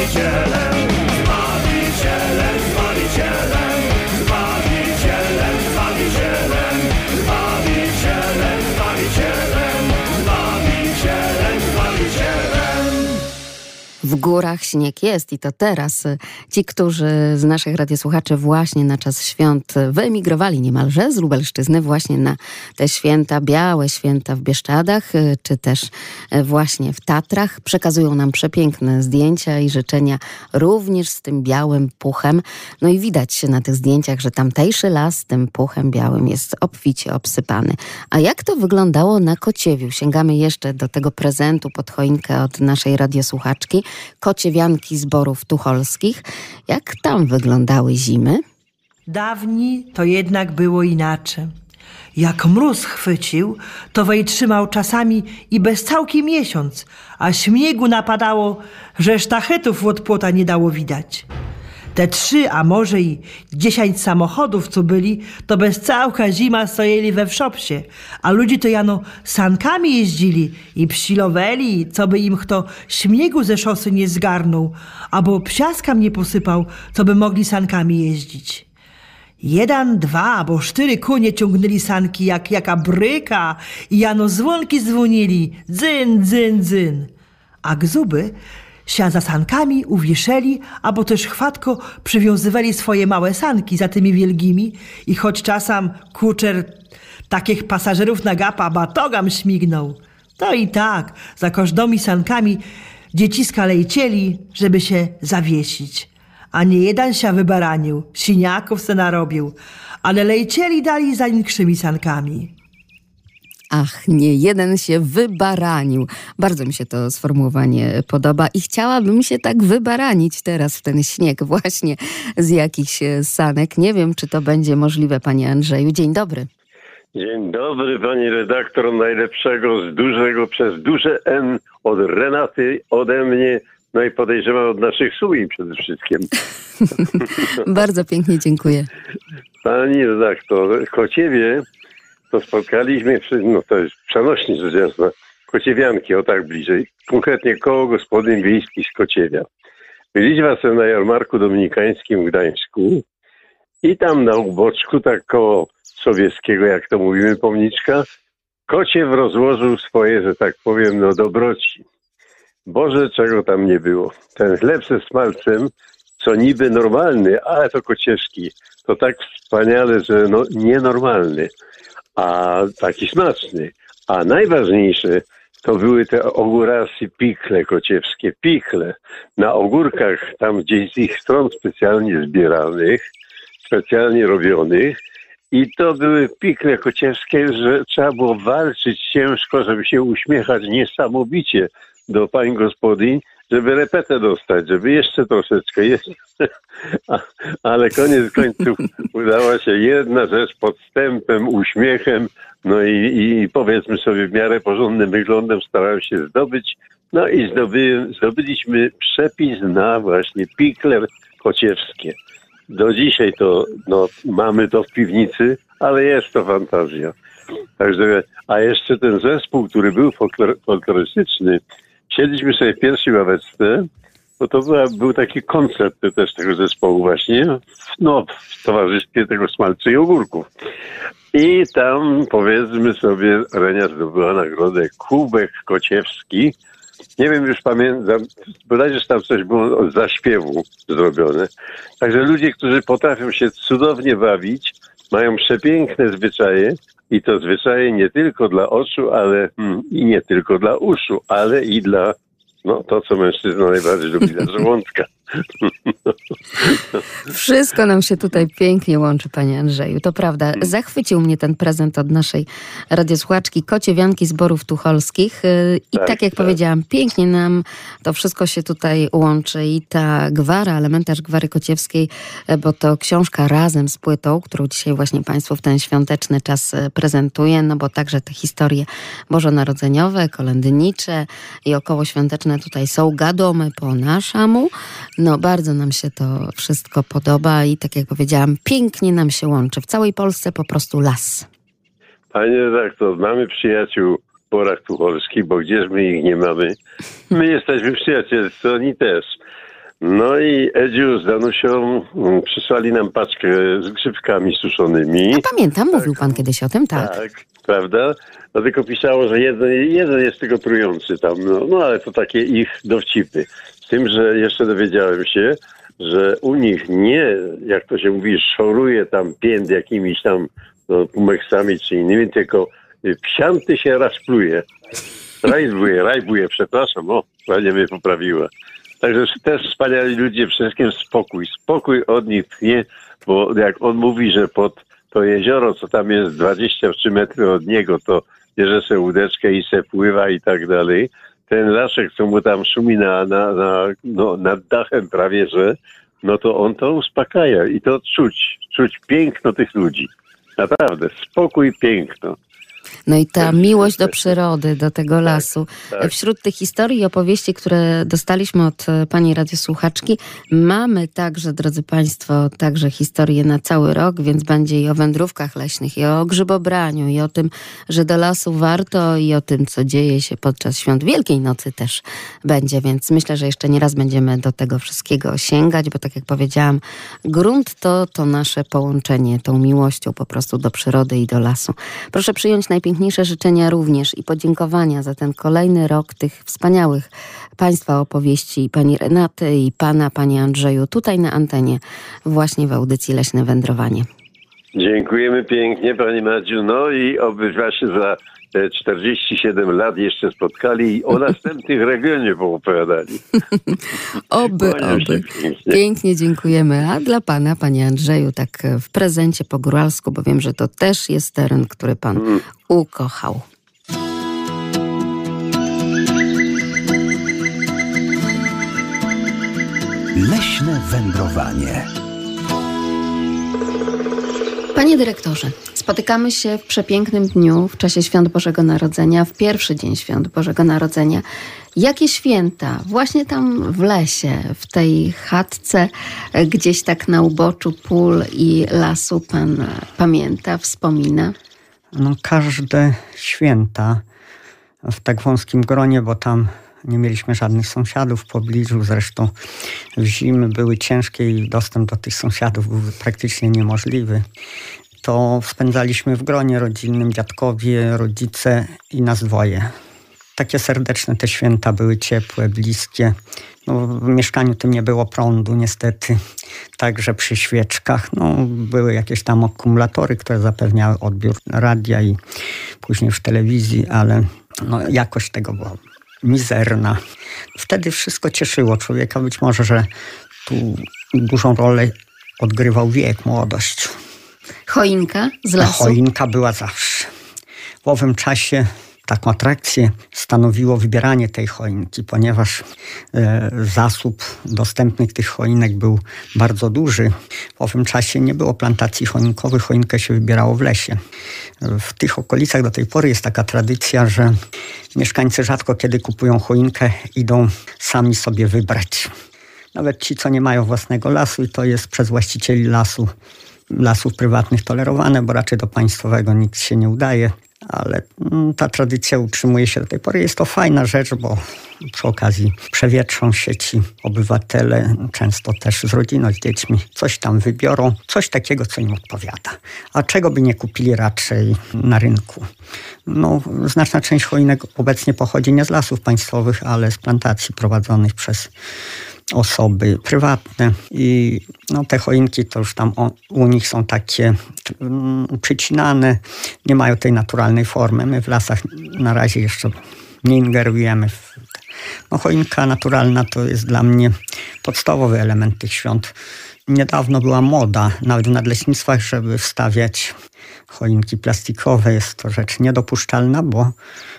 Angel W górach śnieg jest i to teraz. Ci, którzy z naszych radiosłuchaczy właśnie na czas świąt wyemigrowali niemalże z Lubelszczyzny właśnie na te święta, białe święta w Bieszczadach, czy też właśnie w Tatrach, przekazują nam przepiękne zdjęcia i życzenia również z tym białym puchem. No i widać na tych zdjęciach, że tamtejszy las tym puchem białym jest obficie obsypany. A jak to wyglądało na Kociewiu? Sięgamy jeszcze do tego prezentu pod choinkę od naszej radiosłuchaczki. Kociewianki zborów tucholskich. Jak tam wyglądały zimy? Dawni to jednak było inaczej. Jak mróz chwycił, to wej trzymał czasami i bez całki miesiąc, a śmiegu napadało, że sztachetów od płota nie dało widać. Te trzy, a może i dziesięć samochodów, co byli, to bez całka zima stojeli we wszopsie, a ludzie to jano sankami jeździli i psiloweli, co by im kto śmiegu ze szosy nie zgarnął, albo psiaskam nie posypał, co by mogli sankami jeździć. Jeden, dwa albo cztery konie ciągnęli sanki jak jaka bryka i jano dzwonki dzwonili, dzyn, dzyn, dzyn. A gzuby się za sankami uwieszeli, albo też chwatko przywiązywali swoje małe sanki za tymi wielgimi i choć czasem kuczer takich pasażerów na gapa batogam śmignął, to i tak za każdymi sankami dzieciska lejcieli, żeby się zawiesić. A nie jeden się wybaranił, siniaków se narobił, ale lejcieli dali za większymi sankami. Ach, nie jeden się wybaranił. Bardzo mi się to sformułowanie podoba i chciałabym się tak wybaranić teraz w ten śnieg właśnie z jakichś sanek. Nie wiem, czy to będzie możliwe, panie Andrzeju. Dzień dobry. Dzień dobry, pani redaktor najlepszego z dużego przez duże N od Renaty, ode mnie, no i podejrzewam od naszych sui przede wszystkim. Bardzo pięknie dziękuję. Pani redaktor, Kociewie to spotkaliśmy, no to jest przenośni rzecz jasna, Kociewianki, o tak bliżej, konkretnie koło gospodyń wiejskich z Kociewia. Byliśmy sobie na jarmarku dominikańskim w Gdańsku i tam na uboczku, tak koło sowieckiego, jak to mówimy, pomniczka, Kociew rozłożył swoje, że tak powiem, no dobroci. Boże, czego tam nie było. Ten chleb ze smalcem, co niby normalny, ale to kocieszki, to tak wspaniale, że no nienormalny, a taki smaczny. A najważniejsze to były te ogórasy pikle kociewskie, pikle. Na ogórkach, tam gdzieś z ich stron specjalnie zbieranych, specjalnie robionych, i to były pikle kociewskie, że trzeba było walczyć ciężko, żeby się uśmiechać niesamowicie do pań gospodyń, żeby repetę dostać, żeby jeszcze troszeczkę, jeszcze. Ale koniec końców udała się jedna rzecz podstępem, uśmiechem, no i, i powiedzmy sobie w miarę porządnym wyglądem starałem się zdobyć, no i zdobyliśmy przepis na właśnie pikle kociewskie. Do dzisiaj to no, mamy to w piwnicy, ale jest to fantazja. Także, a jeszcze ten zespół, który był folklor, folklorystyczny, siedliśmy sobie w pierwszej ławeczce, bo to była, był taki koncert też tego zespołu właśnie, no, w towarzystwie tego smalcu i ogórków. I tam, powiedzmy sobie, Renia zdobyła nagrodę Kubek Kociewski. Nie wiem, już pamiętam, bodajże tam coś było od zaśpiewu zrobione. Także ludzie, którzy potrafią się cudownie bawić, mają przepiękne zwyczaje i to zwyczaje nie tylko dla oczu, ale hmm, i nie tylko dla uszu, ale i dla no, to, co mężczyzna najbardziej lubi, dla żołądka. Wszystko nam się tutaj pięknie łączy, panie Andrzeju. To prawda. Zachwycił mnie ten prezent od naszej radiosłuchaczki Kociewianki z Borów Tucholskich. Yy, I tak, Tak, jak tak. powiedziałam, pięknie nam to wszystko się tutaj łączy. I ta gwara, elementarz gwary kociewskiej, e, bo to książka razem z płytą, którą dzisiaj właśnie państwu w ten świąteczny czas e, prezentuję, no bo także te historie bożonarodzeniowe, kolędnicze i okołoświąteczne tutaj są gadomy po naszemu. No bardzo nam się to wszystko podoba i tak jak powiedziałam, pięknie nam się łączy. W całej Polsce po prostu las. Panie redaktor, mamy przyjaciół w porach tucholskich, bo gdzież my ich nie mamy? My jesteśmy przyjacielscy, oni też. No i Edziu z Danusią mm, przysłali nam paczkę z grzybkami suszonymi. Pamiętam, mówił pan kiedyś o tym, tak. Tak, prawda? No tylko pisało, że jeden, jeden jest tylko trujący tam, no, no ale to takie ich dowcipy. Z tym, że jeszcze dowiedziałem się, że u nich nie, jak to się mówi, szoruje tam pięt jakimiś tam no, pumeksami czy innymi, tylko y, psianty się raszpluje. Rajbuje, rajbuje, przepraszam, o, ładnie mnie poprawiła. Także też wspaniali ludzie, wszystkim spokój. Spokój od nich tchnie, bo jak on mówi, że pod to jezioro, co tam jest 23 metry od niego, to bierze sobie łódeczkę i se pływa i tak dalej. Ten laszek, co mu tam szumi na, na, na, no, nad dachem prawie, że no to on to uspokaja i to czuć, czuć piękno tych ludzi. Naprawdę, spokój, piękno. No i ta miłość do przyrody, do tego lasu. tak. Wśród tych historii i opowieści, które dostaliśmy od e, pani radiosłuchaczki, mamy także, drodzy państwo, także historie na cały rok, więc będzie i o wędrówkach leśnych, i o grzybobraniu, i o tym, że do lasu warto, i o tym, co dzieje się podczas świąt Wielkiej Nocy też będzie, więc myślę, że jeszcze nie raz będziemy do tego wszystkiego sięgać, bo tak jak powiedziałam, grunt to to nasze połączenie tą miłością po prostu do przyrody i do lasu. Proszę przyjąć najpiękniejsze życzenia również i podziękowania za ten kolejny rok tych wspaniałych Państwa opowieści, pani Renaty i pana, panie Andrzeju, tutaj na antenie, właśnie w audycji Leśne Wędrowanie. Dziękujemy pięknie Pani Madziu. No i oby właśnie za te 47 lat jeszcze spotkali i o następnych regionie poopowiadali. Oby, oby. pięknie. Pięknie dziękujemy. A dla pana, panie Andrzeju, tak e, w prezencie po góralsku, bo wiem, że to też jest teren, który pan ukochał. Leśne wędrowanie. Panie dyrektorze, spotykamy się w przepięknym dniu w czasie Świąt Bożego Narodzenia, w pierwszy dzień Świąt Bożego Narodzenia. Jakie święta właśnie tam w lesie, w tej chatce, gdzieś tak na uboczu pól i lasu pan pamięta, wspomina? No, każde święta w tak wąskim gronie, bo tam nie mieliśmy żadnych sąsiadów w pobliżu. Zresztą zimy były ciężkie i dostęp do tych sąsiadów był praktycznie niemożliwy. To spędzaliśmy w gronie rodzinnym, dziadkowie, rodzice i nas dwoje. takie serdeczne te święta były ciepłe, bliskie. No, w mieszkaniu tym nie było prądu niestety, także przy świeczkach no, były jakieś tam akumulatory, które zapewniały odbiór radia i później w telewizji, ale no, jakość tego była mizerna. Wtedy wszystko cieszyło człowieka, być może, że tu dużą rolę odgrywał wiek, młodość. Choinka z lasu? Choinka była zawsze. W owym czasie taką atrakcję stanowiło wybieranie tej choinki, ponieważ e, zasób dostępnych tych choinek był bardzo duży. W owym czasie nie było plantacji choinkowych, choinkę się wybierało w lesie. W tych okolicach do tej pory jest taka tradycja, że mieszkańcy rzadko kiedy kupują choinkę, idą sami sobie wybrać. Nawet ci, co nie mają własnego lasu i to jest przez właścicieli lasu, lasów prywatnych tolerowane, bo raczej do państwowego nikt się nie udaje. Ale mm, ta tradycja utrzymuje się do tej pory. Jest to fajna rzecz, bo przy okazji przewietrzą się ci obywatele, często też z rodziną, z dziećmi, coś tam wybiorą, coś takiego, co im odpowiada. A czego by nie kupili raczej na rynku? No, znaczna część choinek obecnie pochodzi nie z lasów państwowych, ale z plantacji prowadzonych przez osoby prywatne i no, te choinki to już tam u nich są takie mm, przycinane, nie mają tej naturalnej formy. My w lasach na razie jeszcze nie ingerujemy. W... No, choinka naturalna to jest dla mnie podstawowy element tych świąt. Niedawno była moda, nawet w nadleśnictwach, żeby wstawiać choinki plastikowe. Jest to rzecz niedopuszczalna, bo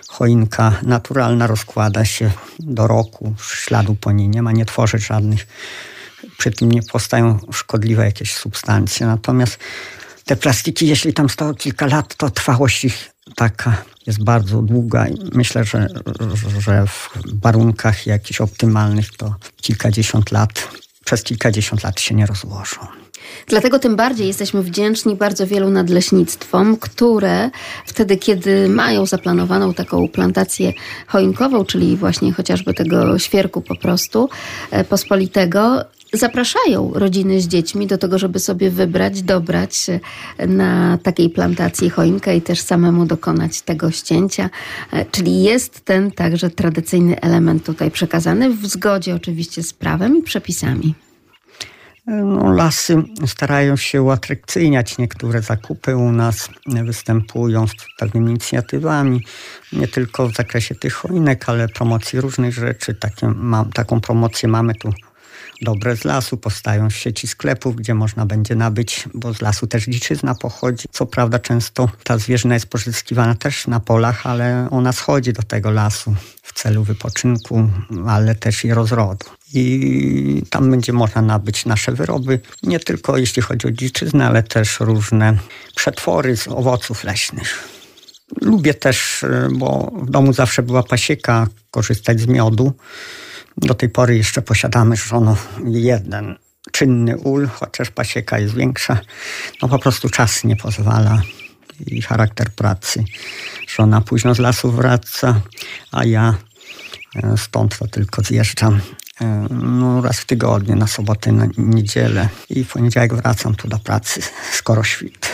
choinka naturalna rozkłada się do roku, śladu po niej nie ma, nie tworzy żadnych, przy tym nie powstają szkodliwe jakieś substancje. Natomiast te plastiki, jeśli tam stało kilka lat, to trwałość ich taka jest bardzo długa i myślę, że, że w warunkach jakichś optymalnych to kilkadziesiąt lat, przez kilkadziesiąt lat się nie rozłożą. Dlatego tym bardziej jesteśmy wdzięczni bardzo wielu nadleśnictwom, które wtedy, kiedy mają zaplanowaną taką plantację choinkową, czyli właśnie chociażby tego świerku po prostu e, pospolitego, zapraszają rodziny z dziećmi do tego, żeby sobie wybrać, dobrać e, na takiej plantacji choinkę i też samemu dokonać tego ścięcia. E, Czyli jest ten także tradycyjny element tutaj przekazany w zgodzie oczywiście z prawem i przepisami. No, lasy starają się uatrakcyjniać niektóre zakupy u nas, występują z pewnymi inicjatywami, nie tylko w zakresie tych choinek, ale promocji różnych rzeczy. Takie, taką promocję mamy tu dobre z lasu, powstają sieci sklepów, gdzie można będzie nabyć, bo z lasu też dziczyzna pochodzi. Co prawda często ta zwierzyna jest pozyskiwana też na polach, ale ona schodzi do tego lasu w celu wypoczynku, ale też i rozrodu. I tam będzie można nabyć nasze wyroby, nie tylko jeśli chodzi o dziczyznę, ale też różne przetwory z owoców leśnych. Lubię też, y, bo w domu zawsze była pasieka, korzystać z miodu. Do tej pory jeszcze posiadamy z żoną jeden czynny ul, chociaż pasieka jest większa. No po prostu czas nie pozwala i charakter pracy. Żona późno z lasu wraca, a ja e, stąd to tylko zjeżdżam e, no, raz w tygodniu, na sobotę, na niedzielę i w poniedziałek wracam tu do pracy, skoro świt.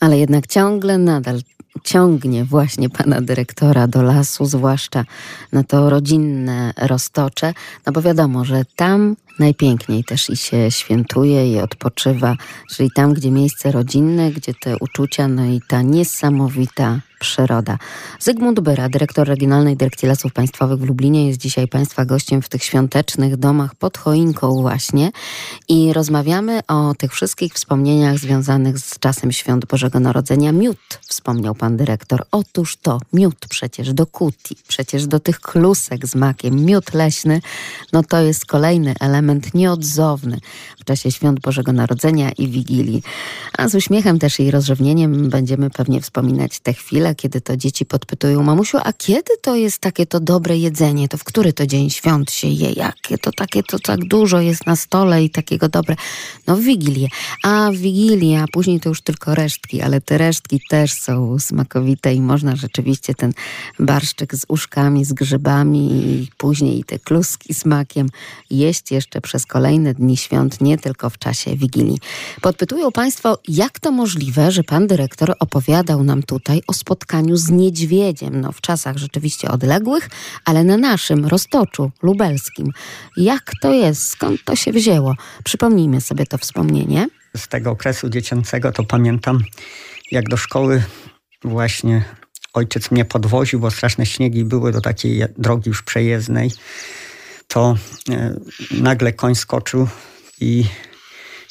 Ale jednak ciągle nadal ciągnie właśnie pana dyrektora do lasu, zwłaszcza na to rodzinne roztocze, no bo wiadomo, że tam najpiękniej też i się świętuje i odpoczywa, czyli tam, gdzie miejsce rodzinne, gdzie te uczucia, no i ta niesamowita przyroda. Zygmunt Byra, dyrektor Regionalnej Dyrekcji Lasów Państwowych w Lublinie, jest dzisiaj Państwa gościem w tych świątecznych domach pod choinką właśnie i rozmawiamy o tych wszystkich wspomnieniach związanych z czasem świąt Bożego Narodzenia. Miód, wspomniał Pan Dyrektor. Otóż to, miód przecież do kuti, przecież do tych klusek z makiem, miód leśny, no to jest kolejny element nieodzowny w czasie świąt Bożego Narodzenia i Wigilii. A z uśmiechem też i rozrzewnieniem będziemy pewnie wspominać te chwile, kiedy to dzieci podpytują, mamusiu, a kiedy to jest takie to dobre jedzenie? To w który to dzień świąt się je? Jakie to takie to tak dużo jest na stole i takiego dobre? No w Wigilię. A w Wigilię, a później to już tylko resztki, ale te resztki też są smakowite i można rzeczywiście ten barszczyk z uszkami, z grzybami i później te kluski z makiem jeść jeszcze przez kolejne dni świąt, nie tylko w czasie Wigilii. Podpytują Państwo, jak to możliwe, że Pan Dyrektor opowiadał nam tutaj o spotkaniu z niedźwiedziem, no w czasach rzeczywiście odległych, ale na naszym Roztoczu Lubelskim. Jak to jest? Skąd to się wzięło? Przypomnijmy sobie to wspomnienie. Z tego okresu dziecięcego to pamiętam, jak do szkoły właśnie ojciec mnie podwoził, bo straszne śniegi były do takiej drogi już przejezdnej, to e, nagle koń skoczył i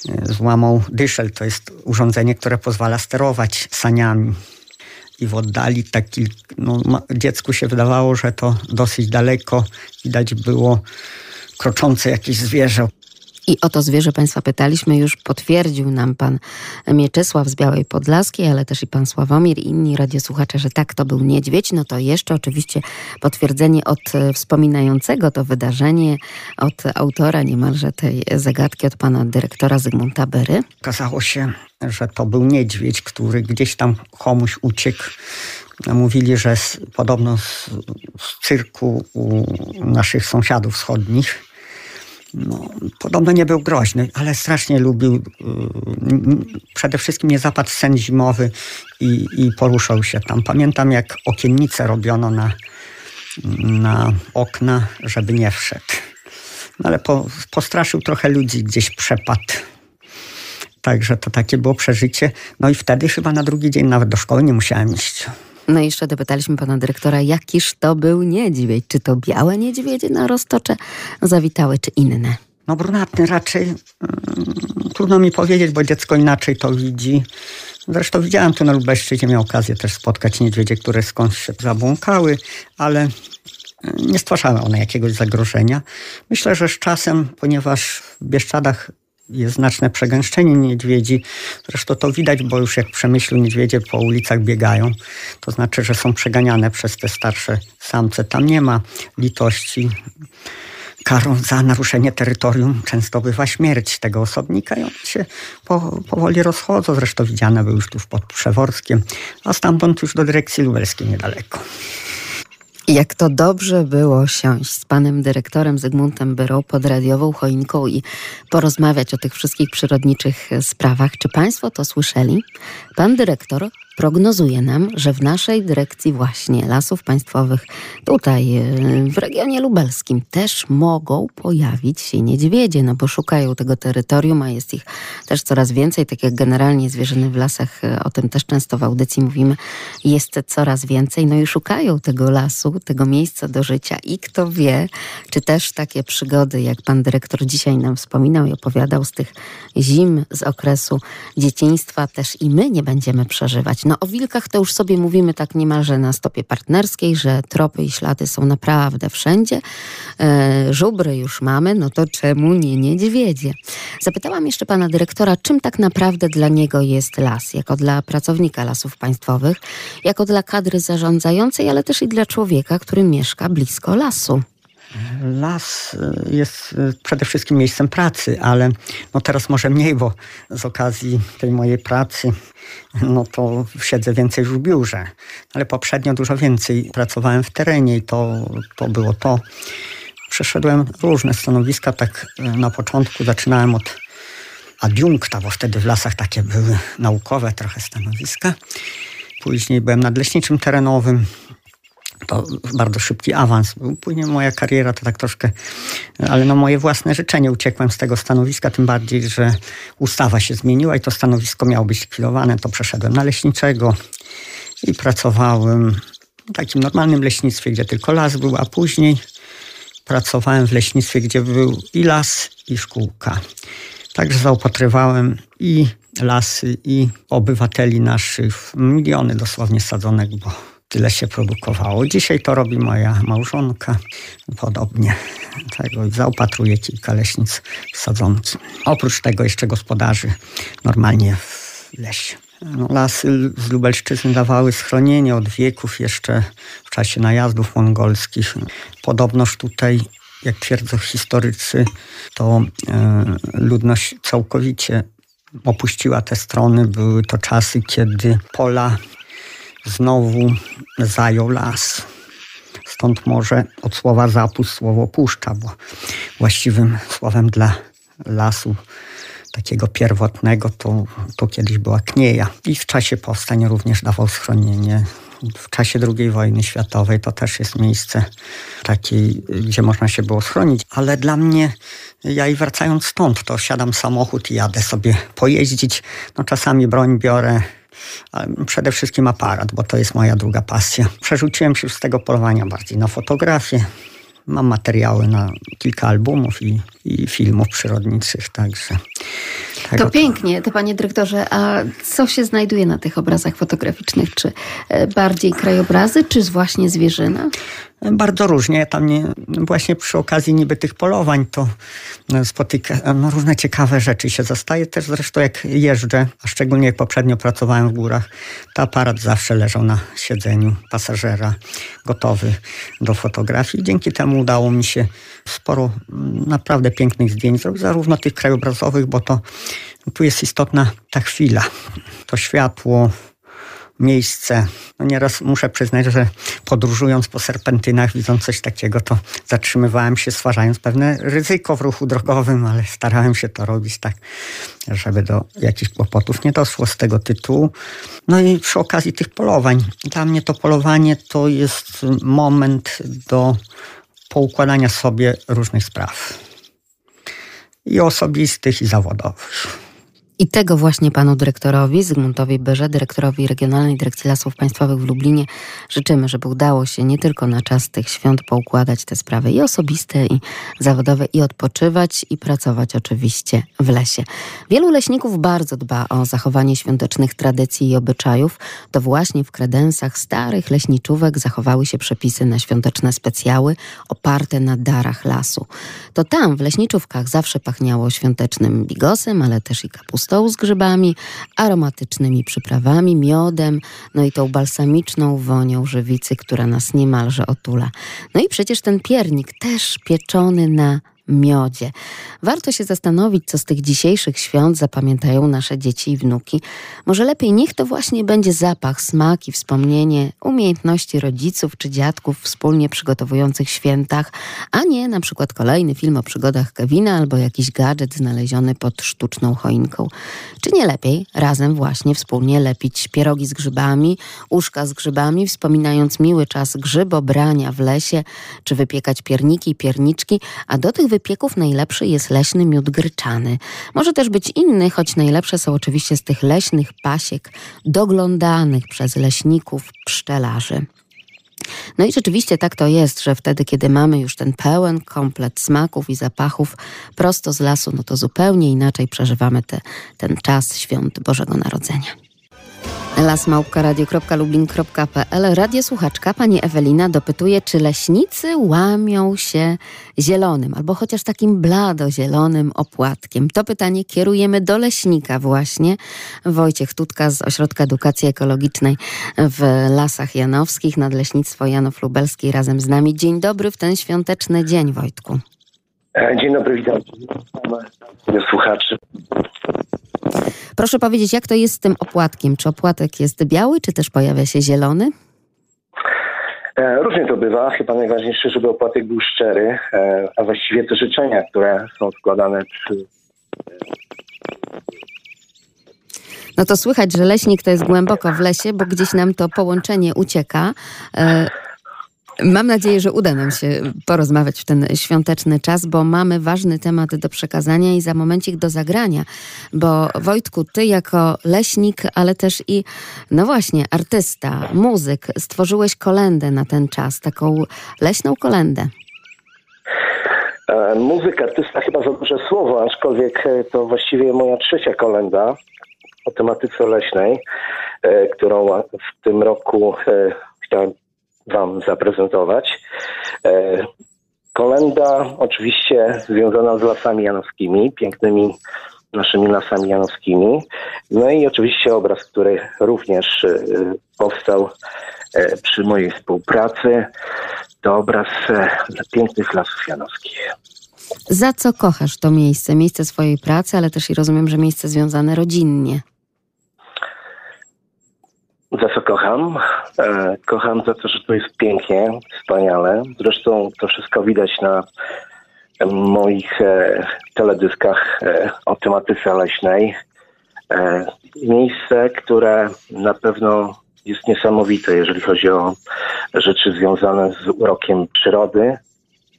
e, złamał dyszel. To jest urządzenie, które pozwala sterować saniami. I w oddali taki, no, dziecku się wydawało, że to dosyć daleko. Widać było kroczące jakieś zwierzę. I o to zwierzę Państwa pytaliśmy, już potwierdził nam Pan Mieczysław z Białej Podlaskiej, ale też i Pan Sławomir i inni radiosłuchacze, że tak, to był niedźwiedź. No to jeszcze oczywiście potwierdzenie od e, wspominającego to wydarzenie, od autora niemalże tej zagadki, od Pana Dyrektora Zygmunta Bery. Okazało się, że to był niedźwiedź, który gdzieś tam komuś uciekł. Mówili, że z, podobno z, z cyrku u naszych sąsiadów wschodnich. No, podobno nie był groźny, ale strasznie lubił. y, Przede wszystkim nie zapadł sen zimowy i, i poruszał się tam. Pamiętam, jak okiennice robiono na, na okna, żeby nie wszedł. No, ale po, postraszył trochę ludzi, gdzieś przepadł. Także to takie było przeżycie. No i wtedy chyba na drugi dzień nawet do szkoły nie musiałem iść. No i jeszcze dopytaliśmy Pana Dyrektora, jakiż to był niedźwiedź? Czy to białe niedźwiedzie na roztocze zawitały, czy inne? No brunatny raczej mm, trudno mi powiedzieć, bo dziecko inaczej to widzi. Zresztą widziałem tu na Lubelszczyźnie, miał okazję też spotkać niedźwiedzie, które skądś się zabłąkały, ale y, nie stwarzały one jakiegoś zagrożenia. Myślę, że z czasem, ponieważ w Bieszczadach jest znaczne przegęszczenie niedźwiedzi. Zresztą to widać, bo już jak w Przemyślu niedźwiedzie po ulicach biegają, to znaczy, że są przeganiane przez te starsze samce. Tam nie ma litości karą za naruszenie terytorium często bywa śmierć tego osobnika i one się po, powoli rozchodzą. Zresztą widziane były już tu pod Przeworskiem, a stamtąd już do dyrekcji lubelskiej niedaleko. Jak to dobrze było siąść z panem dyrektorem Zygmuntem Byrą pod radiową choinką i porozmawiać o tych wszystkich przyrodniczych sprawach. Czy państwo to słyszeli? Pan dyrektor prognozuje nam, że w naszej dyrekcji właśnie lasów państwowych, tutaj e, w regionie lubelskim też mogą pojawić się niedźwiedzie, no bo szukają tego terytorium, a jest ich też coraz więcej, tak jak generalnie zwierzyny w lasach, e, o tym też często w audycji mówimy, jest coraz więcej, no i szukają tego lasu, tego miejsca do życia i kto wie, czy też takie przygody, jak pan dyrektor dzisiaj nam wspominał i opowiadał z tych zim z okresu dzieciństwa, też i my nie będziemy przeżywać. No o wilkach to już sobie mówimy tak niemalże na stopie partnerskiej, że tropy i ślady są naprawdę wszędzie. E, żubry już mamy, no to czemu nie niedźwiedzie? Zapytałam jeszcze pana dyrektora, czym tak naprawdę dla niego jest las, jako dla pracownika lasów państwowych, jako dla kadry zarządzającej, ale też i dla człowieka, który mieszka blisko lasu. Las y, jest y, przede wszystkim miejscem pracy, ale no teraz może mniej, bo z okazji tej mojej pracy no to siedzę więcej w biurze. Ale poprzednio dużo więcej pracowałem w terenie i to, to było to. Przeszedłem różne stanowiska, tak y, na początku zaczynałem od adiunkta, bo wtedy w lasach takie były naukowe trochę stanowiska. Później byłem nadleśniczym terenowym, to bardzo szybki awans. Później moja kariera to tak troszkę, ale no moje własne życzenie uciekłem z tego stanowiska, tym bardziej, że ustawa się zmieniła i to stanowisko miało być likwidowane. To przeszedłem na leśniczego i pracowałem w takim normalnym leśnictwie, gdzie tylko las był, a później pracowałem w leśnictwie, gdzie był i las, i szkółka. Także zaopatrywałem i lasy, i obywateli naszych, miliony dosłownie sadzonek, bo tyle się produkowało. Dzisiaj to robi moja małżonka, podobnie. Tego zaopatruje kilka leśnic w sadzonki. Oprócz tego jeszcze gospodarzy normalnie w lesie. No, lasy z Lubelszczyzny dawały schronienie od wieków jeszcze w czasie najazdów mongolskich. Podobnoż tutaj, jak twierdzą historycy, to e, ludność całkowicie opuściła te strony. Były to czasy, kiedy pola znowu zajął las. Stąd może od słowa zapust słowo puszcza, bo właściwym słowem dla lasu takiego pierwotnego to, to kiedyś była knieja. I w czasie powstań również dawał schronienie. W czasie II wojny światowej to też jest miejsce takie, gdzie można się było schronić. Ale dla mnie, ja i wracając stąd, to siadam samochód i jadę sobie pojeździć. No czasami broń biorę, przede wszystkim aparat, bo to jest moja druga pasja. Przerzuciłem się z tego polowania bardziej na fotografię. Mam materiały na kilka albumów i, i filmów przyrodniczych, także. Tego To pięknie, to panie dyrektorze, a co się znajduje na tych obrazach fotograficznych? Czy e, bardziej krajobrazy, czy właśnie zwierzyna? Bardzo różnie. Tam nie, właśnie przy okazji niby tych polowań to no, spotyka, no, różne ciekawe rzeczy się zastaje. Też zresztą jak jeżdżę, a szczególnie jak poprzednio pracowałem w górach, to aparat zawsze leżał na siedzeniu pasażera, gotowy do fotografii. Dzięki temu udało mi się sporo mm, naprawdę pięknych zdjęć zrobić, zarówno tych krajobrazowych, bo to tu jest istotna ta chwila, to światło, miejsce. No nieraz muszę przyznać, że podróżując po serpentynach, widząc coś takiego, to zatrzymywałem się, stwarzając pewne ryzyko w ruchu drogowym, ale starałem się to robić tak, żeby do jakichś kłopotów nie doszło z tego tytułu. No i przy okazji tych polowań. Dla mnie to polowanie to jest moment do poukładania sobie różnych spraw. I osobistych, i zawodowych. I tego właśnie panu dyrektorowi, Zygmuntowi Berze, dyrektorowi Regionalnej Dyrekcji Lasów Państwowych w Lublinie życzymy, żeby udało się nie tylko na czas tych świąt poukładać te sprawy i osobiste, i zawodowe, i odpoczywać, i pracować oczywiście w lesie. Wielu leśników bardzo dba o zachowanie świątecznych tradycji i obyczajów. To właśnie w kredensach starych leśniczówek zachowały się przepisy na świąteczne specjały oparte na darach lasu. To tam, w leśniczówkach, zawsze pachniało świątecznym bigosem, ale też i kapustą z grzybami, aromatycznymi przyprawami, miodem, no i tą balsamiczną wonią żywicy, która nas niemalże otula. No i przecież ten piernik też pieczony na miodzie. Warto się zastanowić, co z tych dzisiejszych świąt zapamiętają nasze dzieci i wnuki. Może lepiej niech to właśnie będzie zapach, smak i wspomnienie umiejętności rodziców czy dziadków wspólnie przygotowujących świętach, a nie na przykład kolejny film o przygodach Kevina albo jakiś gadżet znaleziony pod sztuczną choinką. Czy nie lepiej razem właśnie wspólnie lepić pierogi z grzybami, uszka z grzybami, wspominając miły czas grzybobrania w lesie, czy wypiekać pierniki i pierniczki, a do tych wypieków najlepszy jest leśny miód gryczany. Może też być inny, choć najlepsze są oczywiście z tych leśnych pasiek, doglądanych przez leśników, pszczelarzy. No i rzeczywiście tak to jest, że wtedy, kiedy mamy już ten pełen komplet smaków i zapachów prosto z lasu, no to zupełnie inaczej przeżywamy te, ten czas świąt Bożego Narodzenia. lasmałpka.radio.lublin.pl Radiosłuchaczka pani Ewelina dopytuje, czy leśnicy łamią się zielonym albo chociaż takim blado-zielonym opłatkiem. To pytanie kierujemy do leśnika właśnie. Wojciech Tutka z Ośrodka Edukacji Ekologicznej w Lasach Janowskich, Nadleśnictwo Janów Lubelski razem z nami. Dzień dobry w ten świąteczny dzień, Wojtku. E, Dzień dobry, witam słuchaczy. Proszę powiedzieć, jak to jest z tym opłatkiem? Czy opłatek jest biały, czy też pojawia się zielony? E, Różnie to bywa. Chyba najważniejsze, żeby opłatek był szczery, e, a właściwie te życzenia, które są składane przy No to słychać, że leśnik to jest głęboko w lesie, bo gdzieś nam to połączenie ucieka. Mam nadzieję, że uda nam się porozmawiać w ten świąteczny czas, bo mamy ważny temat do przekazania i za momencik do zagrania. Bo Wojtku, ty jako leśnik, ale też i, no właśnie, artysta, muzyk, stworzyłeś kolendę na ten czas, taką leśną kolendę. E, Muzyk, artysta chyba za duże słowo, aczkolwiek e, to właściwie moja trzecia kolenda o tematyce leśnej, e, którą w tym roku chciałem Wam zaprezentować. E, Kolenda oczywiście związana z lasami janowskimi, pięknymi naszymi lasami janowskimi. No i oczywiście obraz, który również e, powstał e, przy mojej współpracy, to obraz pięknych lasów janowskich. Za co kochasz to miejsce? Miejsce swojej pracy, ale też i rozumiem, że miejsce związane rodzinnie. Za co kocham? E, kocham za to, że tu jest pięknie, wspaniale. Zresztą to wszystko widać na moich e, teledyskach e, o tematyce leśnej. E, miejsce, które na pewno jest niesamowite, jeżeli chodzi o rzeczy związane z urokiem przyrody,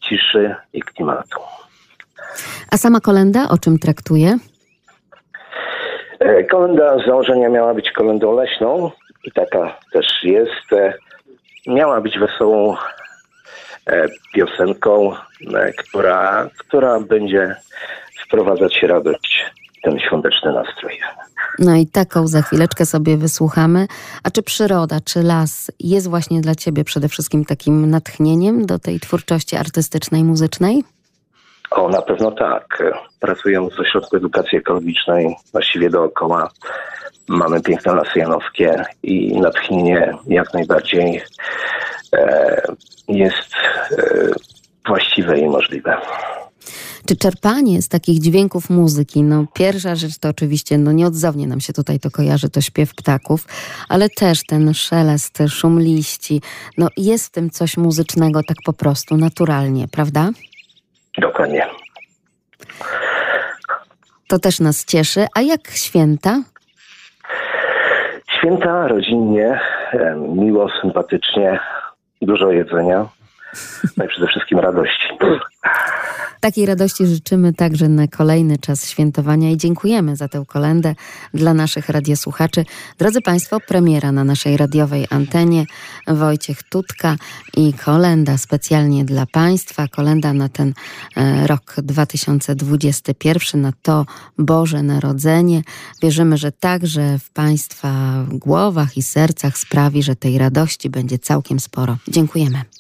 ciszy i klimatu. A sama kolenda o czym traktuje? E, Kolenda z założenia miała być kolendą leśną i taka też jest. E, Miała być wesołą e, piosenką, e, która, która będzie wprowadzać radość w ten świąteczny nastrój. No i taką za chwileczkę sobie wysłuchamy. A czy przyroda, czy las jest właśnie dla ciebie przede wszystkim takim natchnieniem do tej twórczości artystycznej, muzycznej? O, na pewno tak. Pracując w Ośrodku Edukacji Ekologicznej, właściwie dookoła, mamy piękne lasy janowskie i natchnienie jak najbardziej e, jest e, właściwe i możliwe. Czy czerpanie z takich dźwięków muzyki, no pierwsza rzecz to oczywiście, no nieodzownie nam się tutaj to kojarzy, to śpiew ptaków, ale też ten szelest, szum liści, no jest w tym coś muzycznego tak po prostu, naturalnie, prawda? Dokładnie. To też nas cieszy. A jak święta? Święta rodzinnie, e, miło, sympatycznie, dużo jedzenia, no i przede wszystkim radości. Takiej radości życzymy także na kolejny czas świętowania i dziękujemy za tę kolendę dla naszych radiosłuchaczy. Drodzy Państwo, premiera na naszej radiowej antenie Wojciech Tutka i kolenda specjalnie dla Państwa. Kolenda na ten e, rok 2021, na to Boże Narodzenie. Wierzymy, że także w Państwa głowach i sercach sprawi, że tej radości będzie całkiem sporo. Dziękujemy.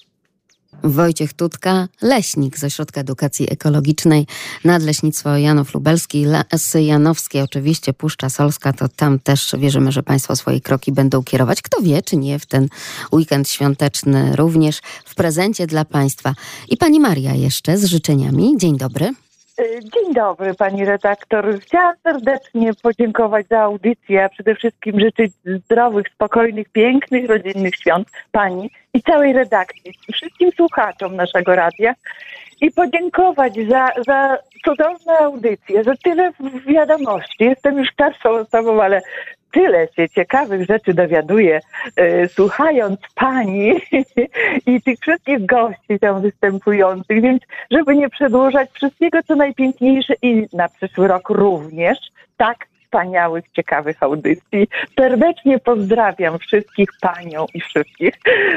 Wojciech Tutka, leśnik z Ośrodka Edukacji Ekologicznej, Nadleśnictwo Janów Lubelski, Lasy Janowskie, oczywiście Puszcza Solska, to tam też wierzymy, że Państwo swoje kroki będą kierować. Kto wie, czy nie w ten weekend świąteczny również w prezencie dla Państwa. I Pani Maria jeszcze z życzeniami. Dzień dobry. Y, Dzień dobry, pani redaktor. Chciałam serdecznie podziękować za audycję, a przede wszystkim życzyć zdrowych, spokojnych, pięknych, rodzinnych świąt pani i całej redakcji, wszystkim słuchaczom naszego radia i podziękować za, za cudowne audycje, za tyle wiadomości. Jestem już starszą osobą, ale tyle się ciekawych rzeczy dowiaduję, e, słuchając pani i tych wszystkich gości tam występujących, więc żeby nie przedłużać wszystkiego, co najpiękniejsze i na przyszły rok również, tak wspaniałych, ciekawych audycji. Serdecznie pozdrawiam wszystkich panią i wszystkich.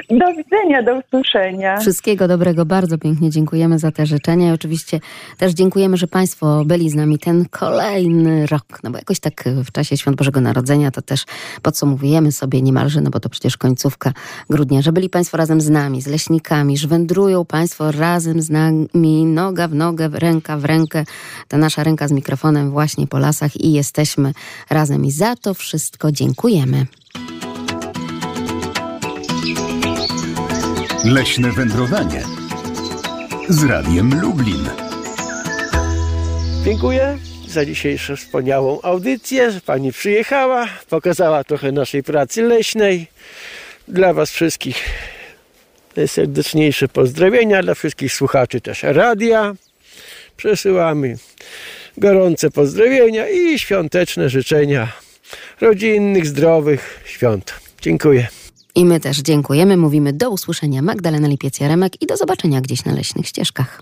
Do widzenia, do usłyszenia. Wszystkiego dobrego, bardzo pięknie dziękujemy za te życzenia i oczywiście też dziękujemy, że Państwo byli z nami ten kolejny rok, no bo jakoś tak w czasie Świąt Bożego Narodzenia to też podsumowujemy sobie niemalże, no bo to przecież końcówka grudnia, że byli Państwo razem z nami, z leśnikami, że wędrują Państwo razem z nami, noga w nogę, ręka w rękę, ta nasza ręka z mikrofonem właśnie po lasach i jesteśmy razem i za to wszystko dziękujemy. Leśne wędrowanie z Radiem Lublin. Dziękuję za dzisiejszą wspaniałą audycję, że Pani przyjechała, pokazała trochę naszej pracy leśnej. Dla Was wszystkich najserdeczniejsze pozdrowienia, dla wszystkich słuchaczy też radia. Przesyłamy gorące pozdrowienia i świąteczne życzenia rodzinnych, zdrowych świąt. Dziękuję. I my też dziękujemy, mówimy do usłyszenia Magdalena Lipiec-Jaremek i do zobaczenia gdzieś na leśnych ścieżkach.